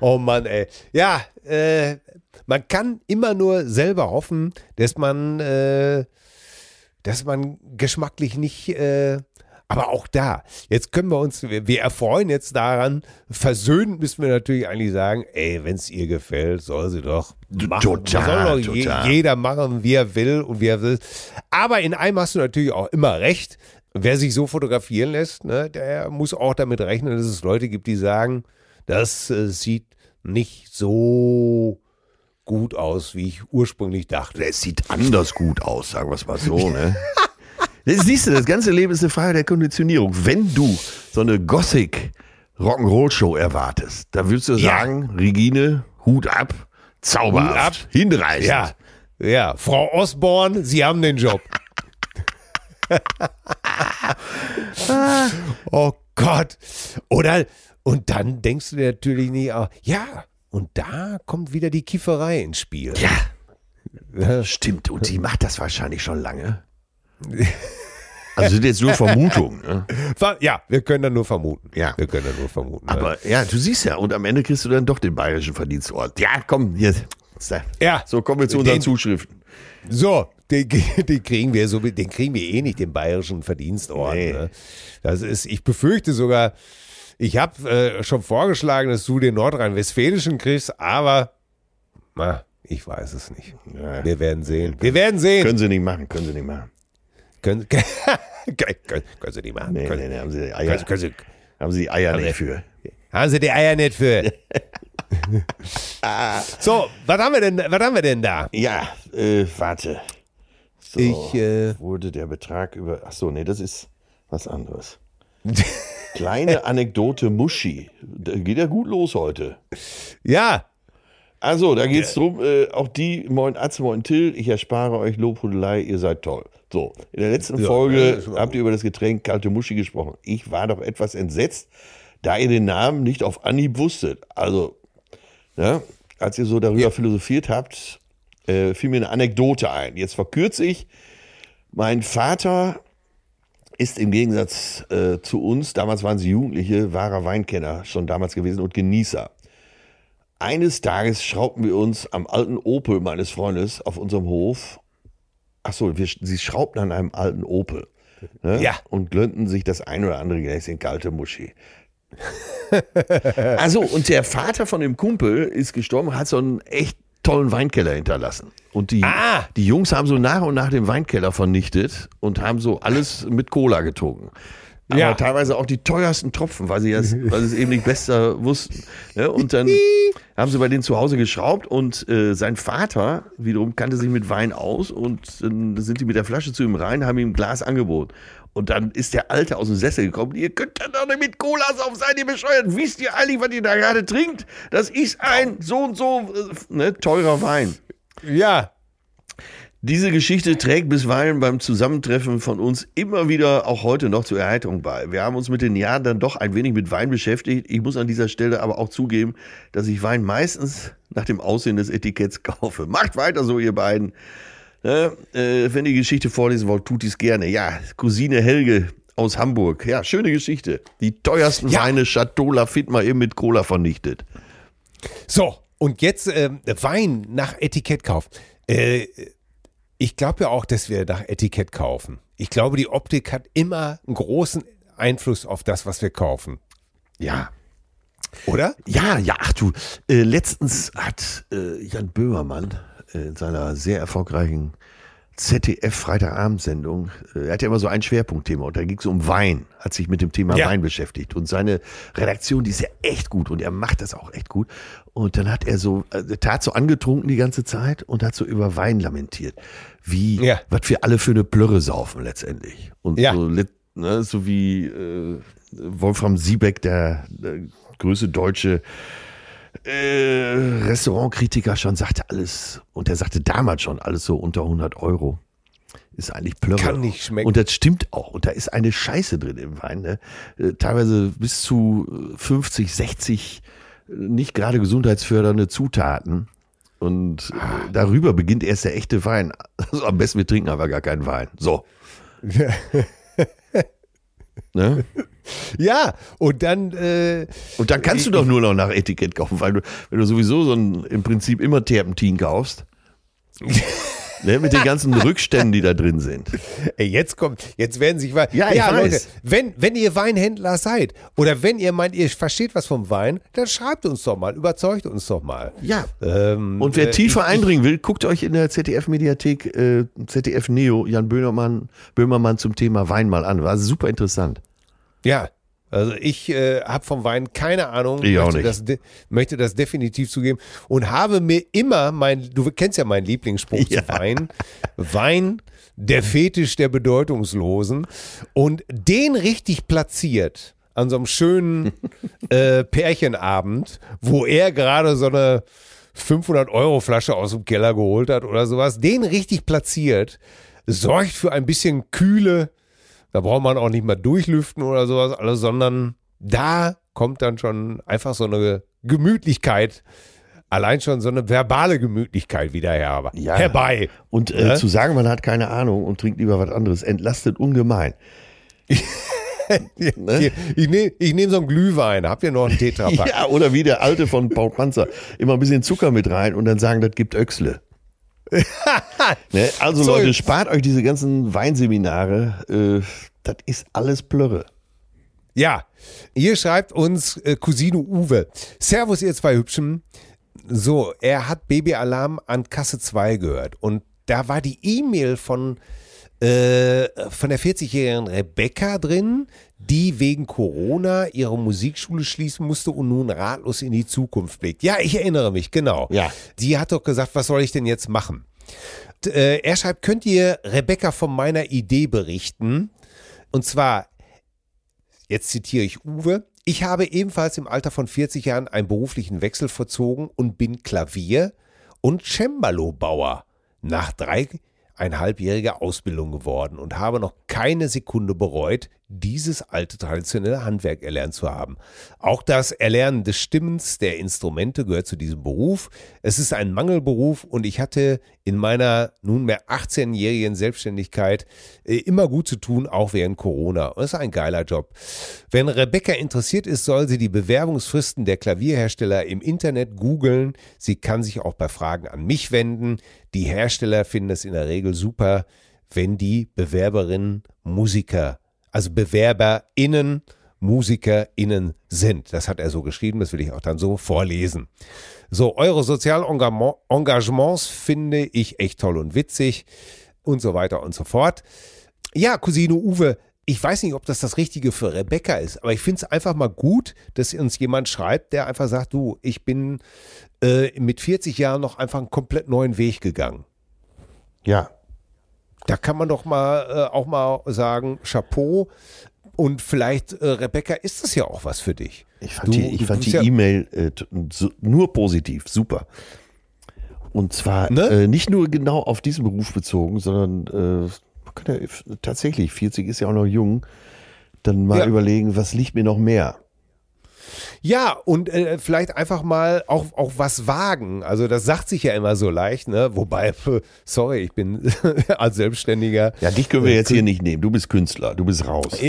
oh Mann, ey. Ja, äh, man kann immer nur selber hoffen, dass man, äh, dass man geschmacklich nicht, äh, aber auch da, jetzt können wir uns, wir, erfreuen jetzt daran, versöhnt müssen wir natürlich eigentlich sagen, ey, wenn es ihr gefällt, soll sie doch machen. Total, soll doch jeder machen, wie er will und wie er will. Aber in einem hast du natürlich auch immer recht. Wer sich so fotografieren lässt, ne, der muss auch damit rechnen, dass es Leute gibt, die sagen, das äh, sieht nicht so gut aus, wie ich ursprünglich dachte. Es sieht anders gut aus, sagen wir es mal so, ne? Das siehst du, das ganze Leben ist eine Frage der Konditionierung. Wenn du so eine Gothic Rock'n'Roll-Show erwartest, da würdest du Ja. sagen, Regine, Hut ab, zauberhaft, Hut ab. hinreißend. Ja, ja, Frau Osborne, Sie haben den Job. oh Gott. Oder, und dann denkst du dir natürlich nicht, ah, ja, und da kommt wieder die Kieferei ins Spiel. Ja, Ja. stimmt. Und die macht das wahrscheinlich schon lange. Also sind jetzt nur Vermutungen. Ne? Ja, wir können da nur vermuten. Ja. Wir können da nur vermuten. Aber ja, du siehst ja, und am Ende kriegst du dann doch den bayerischen Verdienstort. Ja, komm, hier. Ja. So kommen wir zu unseren Den- Zuschriften. So, den, den kriegen wir so, den kriegen wir eh nicht, den bayerischen Verdienstorden. Nee. Ne? Das ist, ich befürchte sogar, ich habe äh, schon vorgeschlagen, dass du den nordrhein-westfälischen kriegst, aber na, ich weiß es nicht. Ja. Wir werden sehen. Wir werden sehen. Können sie nicht machen, können sie nicht machen. Können, können, können, können Sie nicht machen. Nee, können, nee, nee, haben sie die Eier, können, können Sie, haben sie die Eier nicht für. haben Sie die Eier nicht für. so, was haben wir denn, was haben wir denn da? Ja, äh, warte. So, Ich, äh, wurde der Betrag über. Ach so, nee, das ist was anderes. Kleine Anekdote Muschi. Da geht ja gut los heute. Ja, Also, da geht es drum, äh, auch die, moin Atze, moin Till, ich erspare euch Lobhudelei, ihr seid toll. So, in der letzten Ja, Folge aber habt ihr über das Getränk kalte Muschi gesprochen. Ich war doch etwas entsetzt, da ihr den Namen nicht auf Anhieb wusstet. Also, ja, als ihr so darüber philosophiert habt, äh, fiel mir eine Anekdote ein. Jetzt verkürze ich. Mein Vater ist im Gegensatz äh, zu uns, damals waren sie Jugendliche, wahrer Weinkenner schon damals gewesen und Genießer. Eines Tages schraubten wir uns am alten Opel meines Freundes auf unserem Hof. Ach so, wir, sie schraubten an einem alten Opel. ne? Ja. und glönnten sich das ein oder andere Gläschen kalte Muschi. also, und der Vater von dem Kumpel ist gestorben, hat so einen echt tollen Weinkeller hinterlassen. Und die, Ah. die Jungs haben so nach und nach den Weinkeller vernichtet und haben so alles mit Cola getrunken. Aber Ja. teilweise auch die teuersten Tropfen, weil sie, das, weil sie es eben nicht besser wussten. Ne? Und dann haben sie bei denen zu Hause geschraubt und äh, sein Vater wiederum kannte sich mit Wein aus und dann sind die mit der Flasche zu ihm rein, haben ihm ein Glas angeboten. Und dann ist der Alte aus dem Sessel gekommen. Ihr könnt dann doch nicht mit Cola auf seid ihr bescheuert. Wisst ihr eigentlich, was ihr da gerade trinkt? Das ist ein so und so äh, ne, teurer Wein. Ja. Diese Geschichte trägt bisweilen beim Zusammentreffen von uns immer wieder auch heute noch zur Erheiterung bei. Wir haben uns mit den Jahren dann doch ein wenig mit Wein beschäftigt. Ich muss an dieser Stelle aber auch zugeben, dass ich Wein meistens nach dem Aussehen des Etiketts kaufe. Macht weiter so, ihr beiden. Ne? Äh, wenn ihr die Geschichte vorlesen wollt, tut dies gerne. Ja, Cousine Helge aus Hamburg. Ja, schöne Geschichte. Die teuersten Ja. Weine Chateau Lafitte mal eben mit Cola vernichtet. So, und jetzt ähm, Wein nach Etikettkauf. Äh, ich glaube ja auch, dass wir nach Etikett kaufen. Ich glaube, die Optik hat immer einen großen Einfluss auf das, was wir kaufen. Ja, Oder? Ja, ja, ach du, äh, letztens hat äh, Jan Böhmermann äh, in seiner sehr erfolgreichen ZDF-Freitagabendsendung, äh, er hat ja immer so ein Schwerpunktthema und da ging es um Wein, hat sich mit dem Thema Ja. Wein beschäftigt und seine Redaktion, die ist ja echt gut und er macht das auch echt gut und dann hat er so, äh, er tat so angetrunken die ganze Zeit und hat so über Wein lamentiert, wie, Ja. was wir alle für eine Plörre saufen letztendlich und Ja. so, ne, so wie äh, Wolfram Siebeck, der, der größte deutsche äh, Restaurantkritiker schon sagte alles, und er sagte damals schon alles so unter 100 Euro. Ist eigentlich Plörre. Kann nicht schmecken. Und das stimmt auch. Und da ist eine Scheiße drin im Wein. Ne? Äh, Teilweise bis zu äh, 50, 60 äh, nicht gerade gesundheitsfördernde Zutaten. Und äh, darüber beginnt erst der echte Wein. Also am besten, wir trinken aber gar keinen Wein. So. ne? Ja, und dann, äh, Und dann kannst du doch nur noch nach Etikett kaufen, weil du, wenn du sowieso so ein, im Prinzip immer Terpentin kaufst. ne, mit den ganzen Rückständen, die da drin sind. ey, jetzt kommt, jetzt werden sich Wein. Ja, ich weiß. Leute, wenn, wenn ihr Weinhändler seid oder wenn ihr meint, ihr versteht was vom Wein, dann schreibt uns doch mal, überzeugt uns doch mal. Ja. Ähm, Und wer äh, tiefer ich- eindringen will, guckt euch in der ZDF-Mediathek, äh, ZDF Neo, Jan Böhmermann, Böhmermann zum Thema Wein mal an. War super interessant. Ja, also ich äh, habe vom Wein keine Ahnung, Ich auch möchte, nicht. Das möchte das definitiv zugeben und habe mir immer mein, du kennst ja meinen Lieblingsspruch Ja. zu Wein, Wein, der Fetisch der Bedeutungslosen und den richtig platziert an so einem schönen äh, Pärchenabend, wo er gerade so eine 500 Euro Flasche aus dem Keller geholt hat oder sowas, den richtig platziert, sorgt für ein bisschen Kühle, da braucht man auch nicht mal durchlüften oder sowas, alles, sondern da kommt dann schon einfach so eine Gemütlichkeit, allein schon so eine verbale Gemütlichkeit wieder her, Ja. herbei. Und äh, Ja? zu sagen, man hat keine Ahnung und trinkt lieber was anderes, entlastet ungemein. Ne? Ich nehme ich nehm so einen Glühwein, habt ihr noch einen Tetrapack? Ja, oder wie der alte von Paul Panzer. Immer ein bisschen Zucker mit rein und dann sagen, das gibt Öxle. ne? Also So. Leute, spart euch diese ganzen Weinseminare. Äh, das ist alles Plörre. Ja, hier schreibt uns äh, Cousine Uwe. Servus, ihr zwei Hübschen. So, er hat Babyalarm an Kasse 2 gehört und da war die E-Mail von, äh, von der 40-jährigen Rebecca drin, die wegen Corona ihre Musikschule schließen musste und nun ratlos in die Zukunft blickt. Ja, ich erinnere mich, genau. Ja. Die hat doch gesagt, was soll ich denn jetzt machen? Und, äh, er schreibt, könnt ihr Rebecca von meiner Idee berichten? Und zwar, Jetzt zitiere ich Uwe. Ich habe ebenfalls im Alter von 40 Jahren einen beruflichen Wechsel vollzogen und bin Klavier- und Cembalo-Bauer nach dreieinhalbjähriger Ausbildung geworden und habe noch keine Sekunde bereut, dieses alte traditionelle Handwerk erlernt zu haben. Auch das Erlernen des Stimmens der Instrumente gehört zu diesem Beruf. Es ist ein Mangelberuf und ich hatte in meiner nunmehr 18-jährigen Selbstständigkeit äh, immer gut zu tun, auch während Corona. Und das ist ein geiler Job. Wenn Rebecca interessiert ist, soll sie die Bewerbungsfristen der Klavierhersteller im Internet googeln. Sie kann sich auch bei Fragen an mich wenden. Die Hersteller finden es in der Regel super, wenn die Bewerberinnen Musiker, also BewerberInnen, MusikerInnen sind. Das hat er so geschrieben, das will ich auch dann so vorlesen. So, eure sozialen Engagements finde ich echt toll und witzig und so weiter und so fort. Ja, Cousine Uwe, ich weiß nicht, ob das das Richtige für Rebecca ist, aber ich finde es einfach mal gut, dass uns jemand schreibt, der einfach sagt, du, ich bin äh, mit 40 Jahren noch einfach einen komplett neuen Weg gegangen. Ja. Da kann man doch mal äh, auch mal sagen, Chapeau. Und vielleicht, äh, Rebecca, ist das ja auch was für dich. Ich fand du, die, ich fand die ja E-Mail äh, nur positiv, super. Und zwar ne? äh, nicht nur genau auf diesen Beruf bezogen, sondern äh, ja, tatsächlich, 40 ist ja auch noch jung, dann mal ja. überlegen, was liegt mir noch mehr. Ja, und äh, vielleicht einfach mal auch, auch was wagen. Also das sagt sich ja immer so leicht, ne? Wobei, sorry, ich bin als Selbstständiger. Ja, dich können wir jetzt hier nicht nehmen. Du bist Künstler, du bist raus.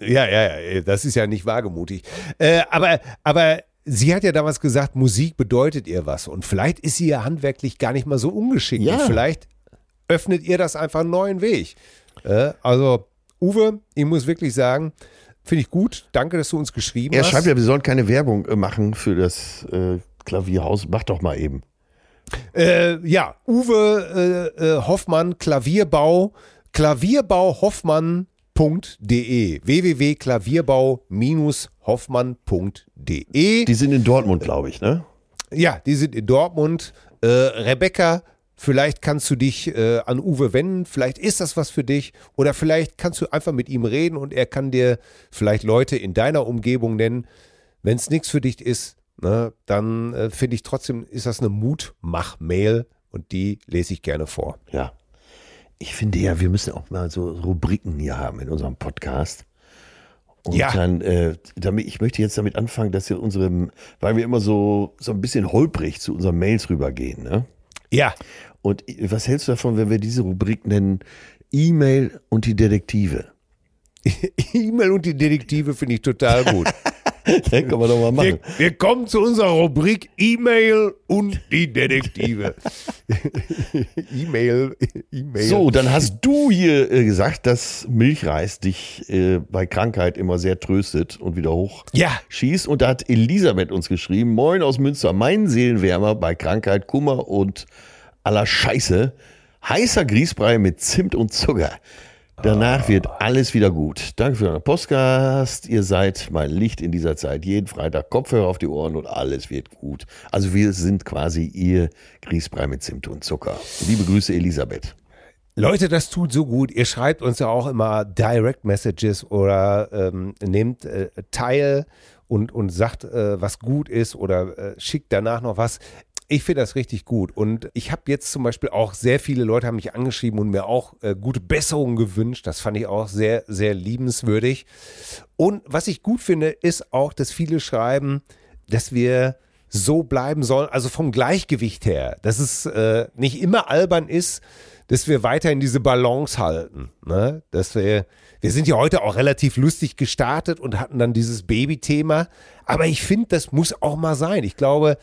Ja, ja, ja, das ist ja nicht wagemutig. Äh, aber, aber sie hat ja damals gesagt, Musik bedeutet ihr was. Und vielleicht ist sie ja handwerklich gar nicht mal so ungeschickt. Ja. Vielleicht öffnet ihr das einfach einen neuen Weg. Äh, also, Uwe, ich muss wirklich sagen, Finde ich gut. Danke, dass du uns geschrieben er hast. Er schreibt ja, wir sollen keine Werbung äh, machen für das äh, Klavierhaus. Mach doch mal eben. Äh, ja, Uwe äh, äh Hoffmann, Klavierbau, klavierbauhoffmann.de www.klavierbau-hoffmann.de Die sind in Dortmund, glaube ich, ne? Ja, die sind in Dortmund. Äh, Rebecca Vielleicht kannst du dich äh, an Uwe wenden, vielleicht ist das was für dich oder vielleicht kannst du einfach mit ihm reden und er kann dir vielleicht Leute in deiner Umgebung nennen. Wenn es nichts für dich ist, ne, dann äh, finde ich trotzdem, ist das eine Mutmach-Mail und die lese ich gerne vor. Ja. Ich finde ja, wir müssen auch mal so Rubriken hier haben in unserem Podcast. Und ja. dann, äh, damit, ich möchte jetzt damit anfangen, dass wir unsere, weil wir immer so, so ein bisschen holprig zu unseren Mails rübergehen, ne? Ja. Und was hältst du davon, wenn wir diese Rubrik nennen? E-Mail und die Detektive. E-Mail und die Detektive finde ich total gut. das kann man doch mal machen. Wir, wir kommen zu unserer Rubrik E-Mail und die Detektive. E-Mail, E-Mail. So, dann hast du hier äh, gesagt, dass Milchreis dich äh, bei Krankheit immer sehr tröstet und wieder hoch ja. schießt. Und da hat Elisabeth uns geschrieben: Moin aus Münster, mein Seelenwärmer bei Krankheit, Kummer und aller Scheiße. Heißer Grießbrei mit Zimt und Zucker. Danach wird alles wieder gut. Danke für euren Podcast. Ihr seid mein Licht in dieser Zeit. Jeden Freitag Kopfhörer auf die Ohren und alles wird gut. Also wir sind quasi ihr Grießbrei mit Zimt und Zucker. Liebe Grüße, Elisabeth. Leute, das tut so gut. Ihr schreibt uns ja auch immer Direct Messages oder ähm, nehmt äh, teil und, und sagt, äh, was gut ist oder äh, schickt danach noch was. Ich finde das richtig gut. Und ich habe jetzt zum Beispiel auch sehr viele Leute haben mich angeschrieben und mir auch äh, gute Besserungen gewünscht. Das fand ich auch sehr, sehr liebenswürdig. Und was ich gut finde, ist auch, dass viele schreiben, dass wir so bleiben sollen, also vom Gleichgewicht her, dass es äh, nicht immer albern ist, dass wir weiterhin diese Balance halten. Ne? Dass wir, wir sind ja heute auch relativ lustig gestartet und hatten dann dieses Baby-Thema. Aber ich finde, das muss auch mal sein. Ich glaube,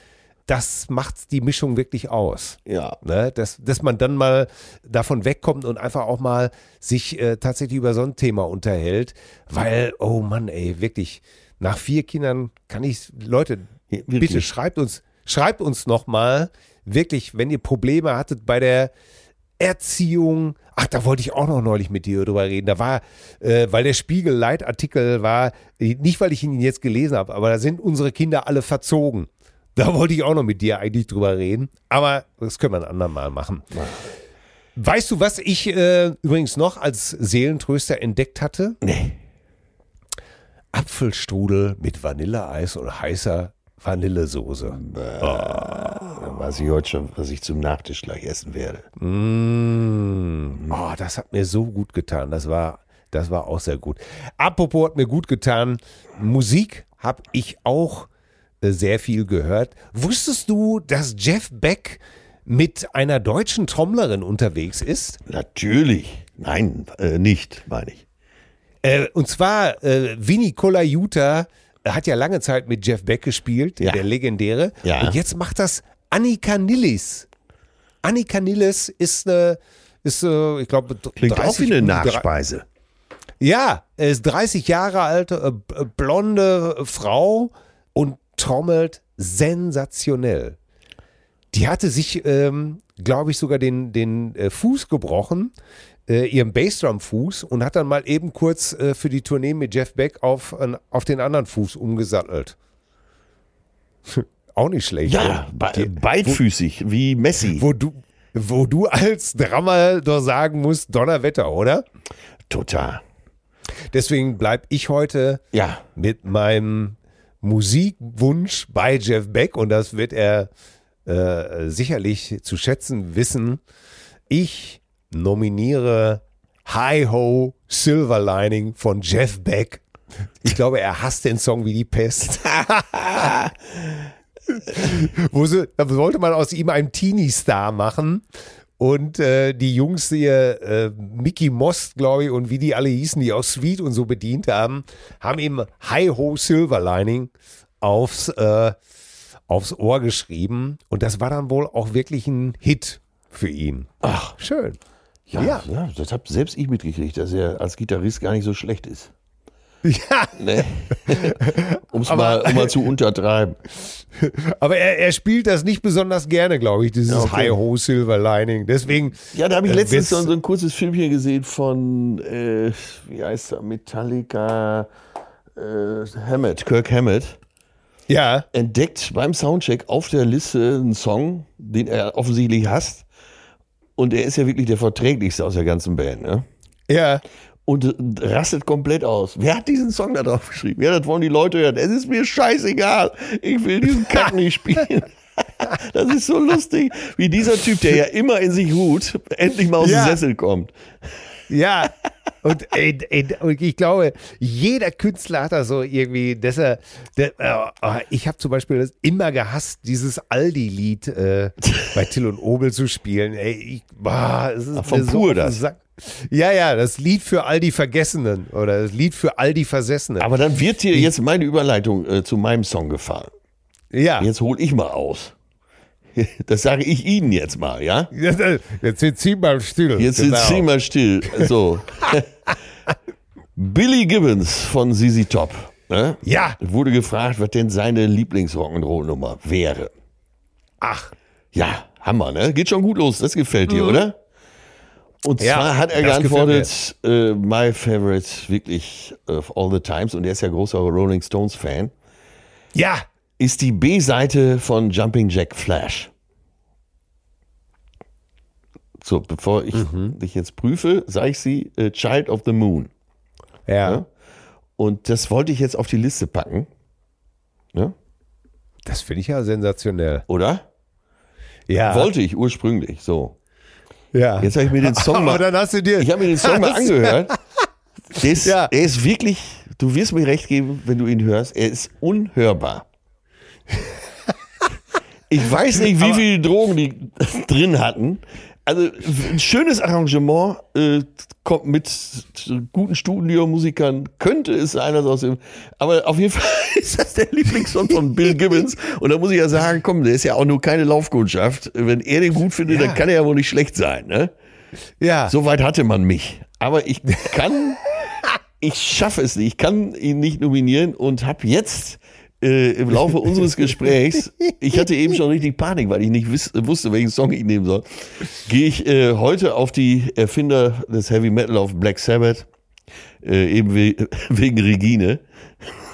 das macht die Mischung wirklich aus. Ja. Ne? Dass, dass man dann mal davon wegkommt und einfach auch mal sich äh, tatsächlich über so ein Thema unterhält, weil, oh Mann, ey, wirklich, nach vier Kindern kann ich, Leute, ja, bitte schreibt uns, schreibt uns nochmal, wirklich, wenn ihr Probleme hattet bei der Erziehung. Ach, da wollte ich auch noch neulich mit dir drüber reden. Da war, äh, weil der Spiegel-Leitartikel war, nicht weil ich ihn jetzt gelesen habe, aber da sind unsere Kinder alle verzogen. Da wollte ich auch noch mit dir eigentlich drüber reden. Aber das können wir ein andermal machen. Weißt du, was ich äh, übrigens noch als Seelentröster entdeckt hatte? Nee. Apfelstrudel mit Vanilleeis und heißer Vanillesoße. Oh. Da weiß ich heute schon, was ich zum Nachtisch gleich essen werde. Mmh. Oh, das hat mir so gut getan. Das war, das war auch sehr gut. Apropos hat mir gut getan. Musik habe ich auch sehr viel gehört. Wusstest du, dass Jeff Beck mit einer deutschen Trommlerin unterwegs ist? Natürlich. Nein, äh, nicht, meine ich. Äh, und zwar äh, Vinny Colaiuta hat ja lange Zeit mit Jeff Beck gespielt, ja. der legendäre. Ja. Und jetzt macht das Annika Nillis. Annika Nillis ist eine ist, äh, ich glaube, Klingt auch wie eine Nachspeise. Ja, er ist 30 Jahre alte, äh, äh, blonde Frau und trommelt sensationell. Die hatte sich, ähm, glaube ich, sogar den, den äh, Fuß gebrochen, äh, ihren Bassdrum-Fuß und hat dann mal eben kurz äh, für die Tournee mit Jeff Beck auf, auf den anderen Fuß umgesattelt. Auch nicht schlecht. Ja, be beidfüßig, wo, wie Messi. Wo du, wo du als Drummer doch sagen musst, Donnerwetter, oder? Total. Deswegen bleibe ich heute ja. mit meinem Musikwunsch bei Jeff Beck und das wird er äh, sicherlich zu schätzen wissen. Ich nominiere Hi Ho Silver Lining von Jeff Beck. Ich glaube, er hasst den Song wie die Pest. Wo sie, da wollte man aus ihm einen Teenie-Star machen. Und äh, die Jungs hier, äh, Mickey Most, glaube ich, und wie die alle hießen, die auch Sweet und so bedient haben, haben ihm Hi Ho Silver Lining aufs, äh, aufs Ohr geschrieben. Und das war dann wohl auch wirklich ein Hit für ihn. Ach, schön. Ja, ja. ja das habe selbst ich mitgekriegt, dass er als Gitarrist gar nicht so schlecht ist. Ja. Nee. Um's mal, um mal zu untertreiben. Aber er, er spielt das nicht besonders gerne, glaube ich, dieses okay. High-Ho Silver Lining. Deswegen. Ja, da habe ich äh, letztens so, so, ein kurzes Filmchen gesehen von, äh, wie heißt er, Metallica, äh, Hammett, Kirk Hammett. Ja. Entdeckt beim Soundcheck auf der Liste einen Song, den er offensichtlich hasst. Und er ist ja wirklich der verträglichste aus der ganzen Band, ne? Ja und rastet komplett aus. Wer hat diesen Song da drauf geschrieben? Ja, das wollen die Leute hören. Es ist mir scheißegal. Ich will diesen Kack nicht spielen. Das ist so lustig, wie dieser Typ, der ja immer in sich ruht, endlich mal aus ja. dem Sessel kommt. Ja, und, ey, ey, und ich glaube, jeder Künstler hat da so irgendwie, dass er, der, äh, ich habe zum Beispiel immer gehasst, dieses Aldi-Lied äh, bei Till und Obel zu spielen. Ey, ich, boah, es ist Ach, von pur das. Sack. Ja, ja, das Lied für all die Vergessenen oder das Lied für all die Versessenen. Aber dann wird dir jetzt meine Überleitung äh, zu meinem Song gefallen. Ja. Jetzt hol ich mal aus. Das sage ich Ihnen jetzt mal, ja? Jetzt, jetzt sind Sie mal still. Jetzt genau. sind Sie mal still. So. Billy Gibbons von ZZ Top. Ne? Ja. Wurde gefragt, was denn seine Lieblings-Rock'n'Roll-Nummer wäre. Ach. Ja, Hammer, ne? Geht schon gut los. Das gefällt dir, mhm. oder? Und ja, zwar hat er geantwortet, uh, my favorite wirklich of all the times, und er ist ja großer Rolling Stones Fan. Ja. Ist die B-Seite von Jumping Jack Flash. So, bevor ich mhm. dich jetzt prüfe, sage ich sie, uh, Child of the Moon. Ja. ja. Und das wollte ich jetzt auf die Liste packen. Ja? Das finde ich ja sensationell. Oder? Ja. Wollte ich ursprünglich, so. Ja. Jetzt habe ich mir den Song mal. dann hast du dir. Ich habe mir den Song mal angehört. Der ist, ja. Er ist wirklich, du wirst mir recht geben, wenn du ihn hörst, er ist unhörbar. Ich weiß nicht, wie viele Drogen die drin hatten. Also ein schönes Arrangement äh, kommt mit guten Studiomusikern, könnte es einer aus dem, aber auf jeden Fall ist das der Lieblingssong von Bill Gibbons und da muss ich ja sagen, komm, der ist ja auch nur keine Laufkundschaft. Wenn er den gut findet, ja. dann kann er ja wohl nicht schlecht sein, ne? Ja. Soweit hatte man mich. Aber ich kann, ich schaffe es nicht, ich kann ihn nicht nominieren und habe jetzt äh, im Laufe unseres Gesprächs, ich hatte eben schon richtig Panik, weil ich nicht wiss, wusste, welchen Song ich nehmen soll, gehe ich äh, heute auf die Erfinder des Heavy Metal auf Black Sabbath, äh, eben we wegen Regine.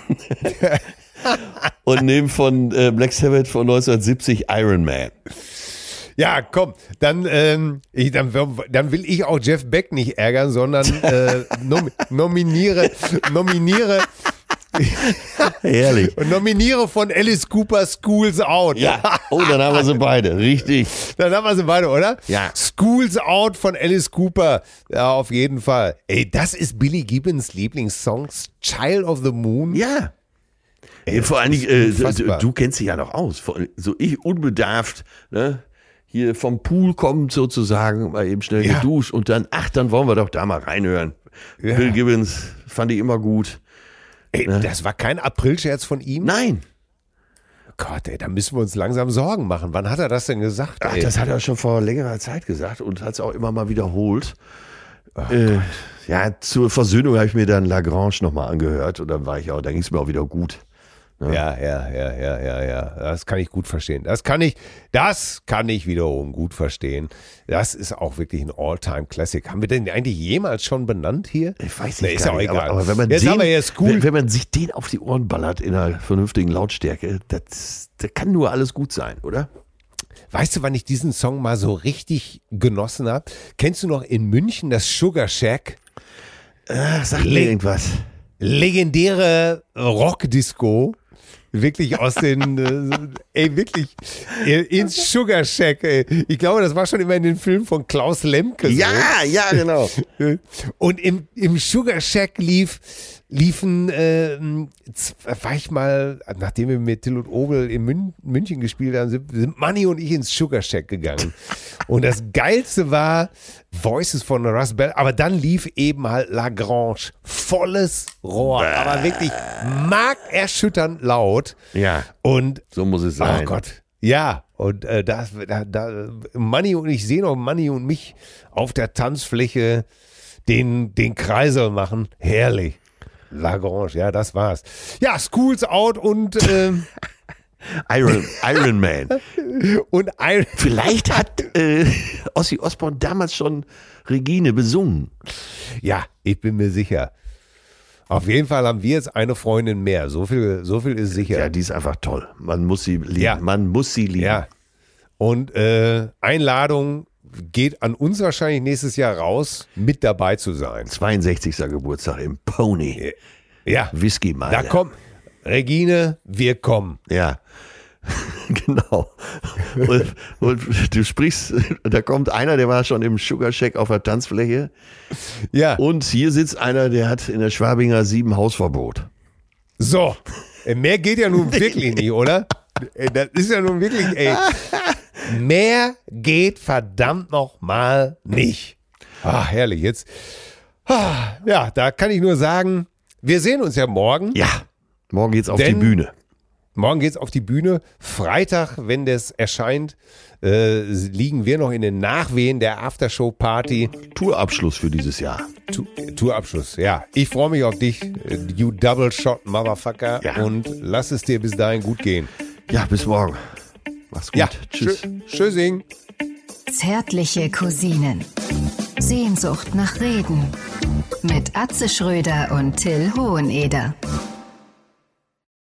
und nehme von äh, Black Sabbath von 1970 Iron Man. Ja, komm, dann, ähm, ich, dann, dann will ich auch Jeff Beck nicht ärgern, sondern äh, nom nominiere, nominiere Herrlich. Und nominiere von Alice Cooper Schools Out. Ja. Oh, dann haben wir sie beide. Richtig. Dann haben wir sie beide, oder? Ja. Schools Out von Alice Cooper. Ja, auf jeden Fall. Ey, das ist Billy Gibbons Lieblingssong. Child of the Moon. Ja. Ey, vor allen Dingen, äh, du, du, kennst dich ja noch aus. So ich unbedarft, ne? Hier vom Pool kommt sozusagen, mal eben schnell ja. geduscht und dann, ach, dann wollen wir doch da mal reinhören. Ja. Bill Gibbons fand ich immer gut. Ey, ne? Das war kein Aprilscherz von ihm? Nein. Gott, ey, da müssen wir uns langsam Sorgen machen. Wann hat er das denn gesagt? Ach, das hat er schon vor längerer Zeit gesagt und hat es auch immer mal wiederholt. äh, ja, zur Versöhnung habe ich mir dann Lagrange nochmal angehört und dann war ich auch, dann ging es mir auch wieder gut. Ja, ja, ja, ja, ja, ja. Das kann ich gut verstehen. Das kann ich, das kann ich wiederum gut verstehen. Das ist auch wirklich ein All-Time-Classic. Haben wir den eigentlich jemals schon benannt hier? Ich weiß Nee, nicht, ist gar auch nicht, egal. Aber, aber wenn man Jetzt den, haben wir jetzt cool. wenn, wenn man sich den auf die Ohren ballert in einer vernünftigen Lautstärke, das, das kann nur alles gut sein, oder? Weißt du, wann ich diesen Song mal so richtig genossen habe? Kennst du noch in München das Sugar Shack? Ach, sag mir irgendwas. Legendäre Rockdisco. Wirklich aus den, äh, ey, wirklich, äh, ins Sugar Shack, ey. Ich glaube, das war schon immer in den Filmen von Klaus Lemke. so. Ja, ja, genau. Und im, im Sugar Shack lief, liefen, äh, z- war ich mal, nachdem wir mit Till und Obel in Mün München gespielt haben, sind, sind Manni und ich ins Sugar Shack gegangen. und das Geilste war Voices von Russ Bell, aber dann lief eben halt Lagrange. Volles Rohr, aber wirklich markerschütternd laut. Ja, Und so muss es sein. Oh Gott. Ja, und äh, da, da, da Manni und ich sehe noch Manni und mich auf der Tanzfläche den, den Kreisel machen. Herrlich. Lagrange, ja, das war's. Ja, Schools Out und, ähm, Iron, Iron Man. und Iron. Vielleicht hat äh, Ossi Osborn damals schon Regine besungen. Ja, ich bin mir sicher. Auf jeden Fall haben wir jetzt eine Freundin mehr. So viel, so viel ist sicher. Ja, die ist einfach toll. Man muss sie lieben. Ja. Man muss sie lieben. Ja. Und äh, Einladung geht an uns wahrscheinlich nächstes Jahr raus, mit dabei zu sein. 62. Geburtstag im Pony. Ja. Whisky mal. Da kommt Regine, wir kommen. Ja. genau. Und, und du sprichst, da kommt einer, der war schon im Sugar Shack auf der Tanzfläche. Ja. Und hier sitzt einer, der hat in der Schwabinger sieben Hausverbot. So. Äh, Mehr geht ja nun wirklich nicht, oder? Äh, Das ist ja nun wirklich, ey. Mehr geht verdammt noch mal nicht. Ah, herrlich. Jetzt. Ah, ja, da kann ich nur sagen, wir sehen uns ja morgen. Ja. Morgen geht's auf Denn- die Bühne. Morgen geht's auf die Bühne. Freitag, wenn das erscheint, äh, liegen wir noch in den Nachwehen der Aftershow-Party. Tourabschluss für dieses Jahr. Tu- Tourabschluss, ja. Ich freue mich auf dich, äh, you double shot Motherfucker. Ja. Und lass es dir bis dahin gut gehen. Ja, bis morgen. Mach's gut. Ja, Tschüss. Tschüssing. Zärtliche Cousinen. Sehnsucht nach Reden. Mit Atze Schröder und Till Hoheneder.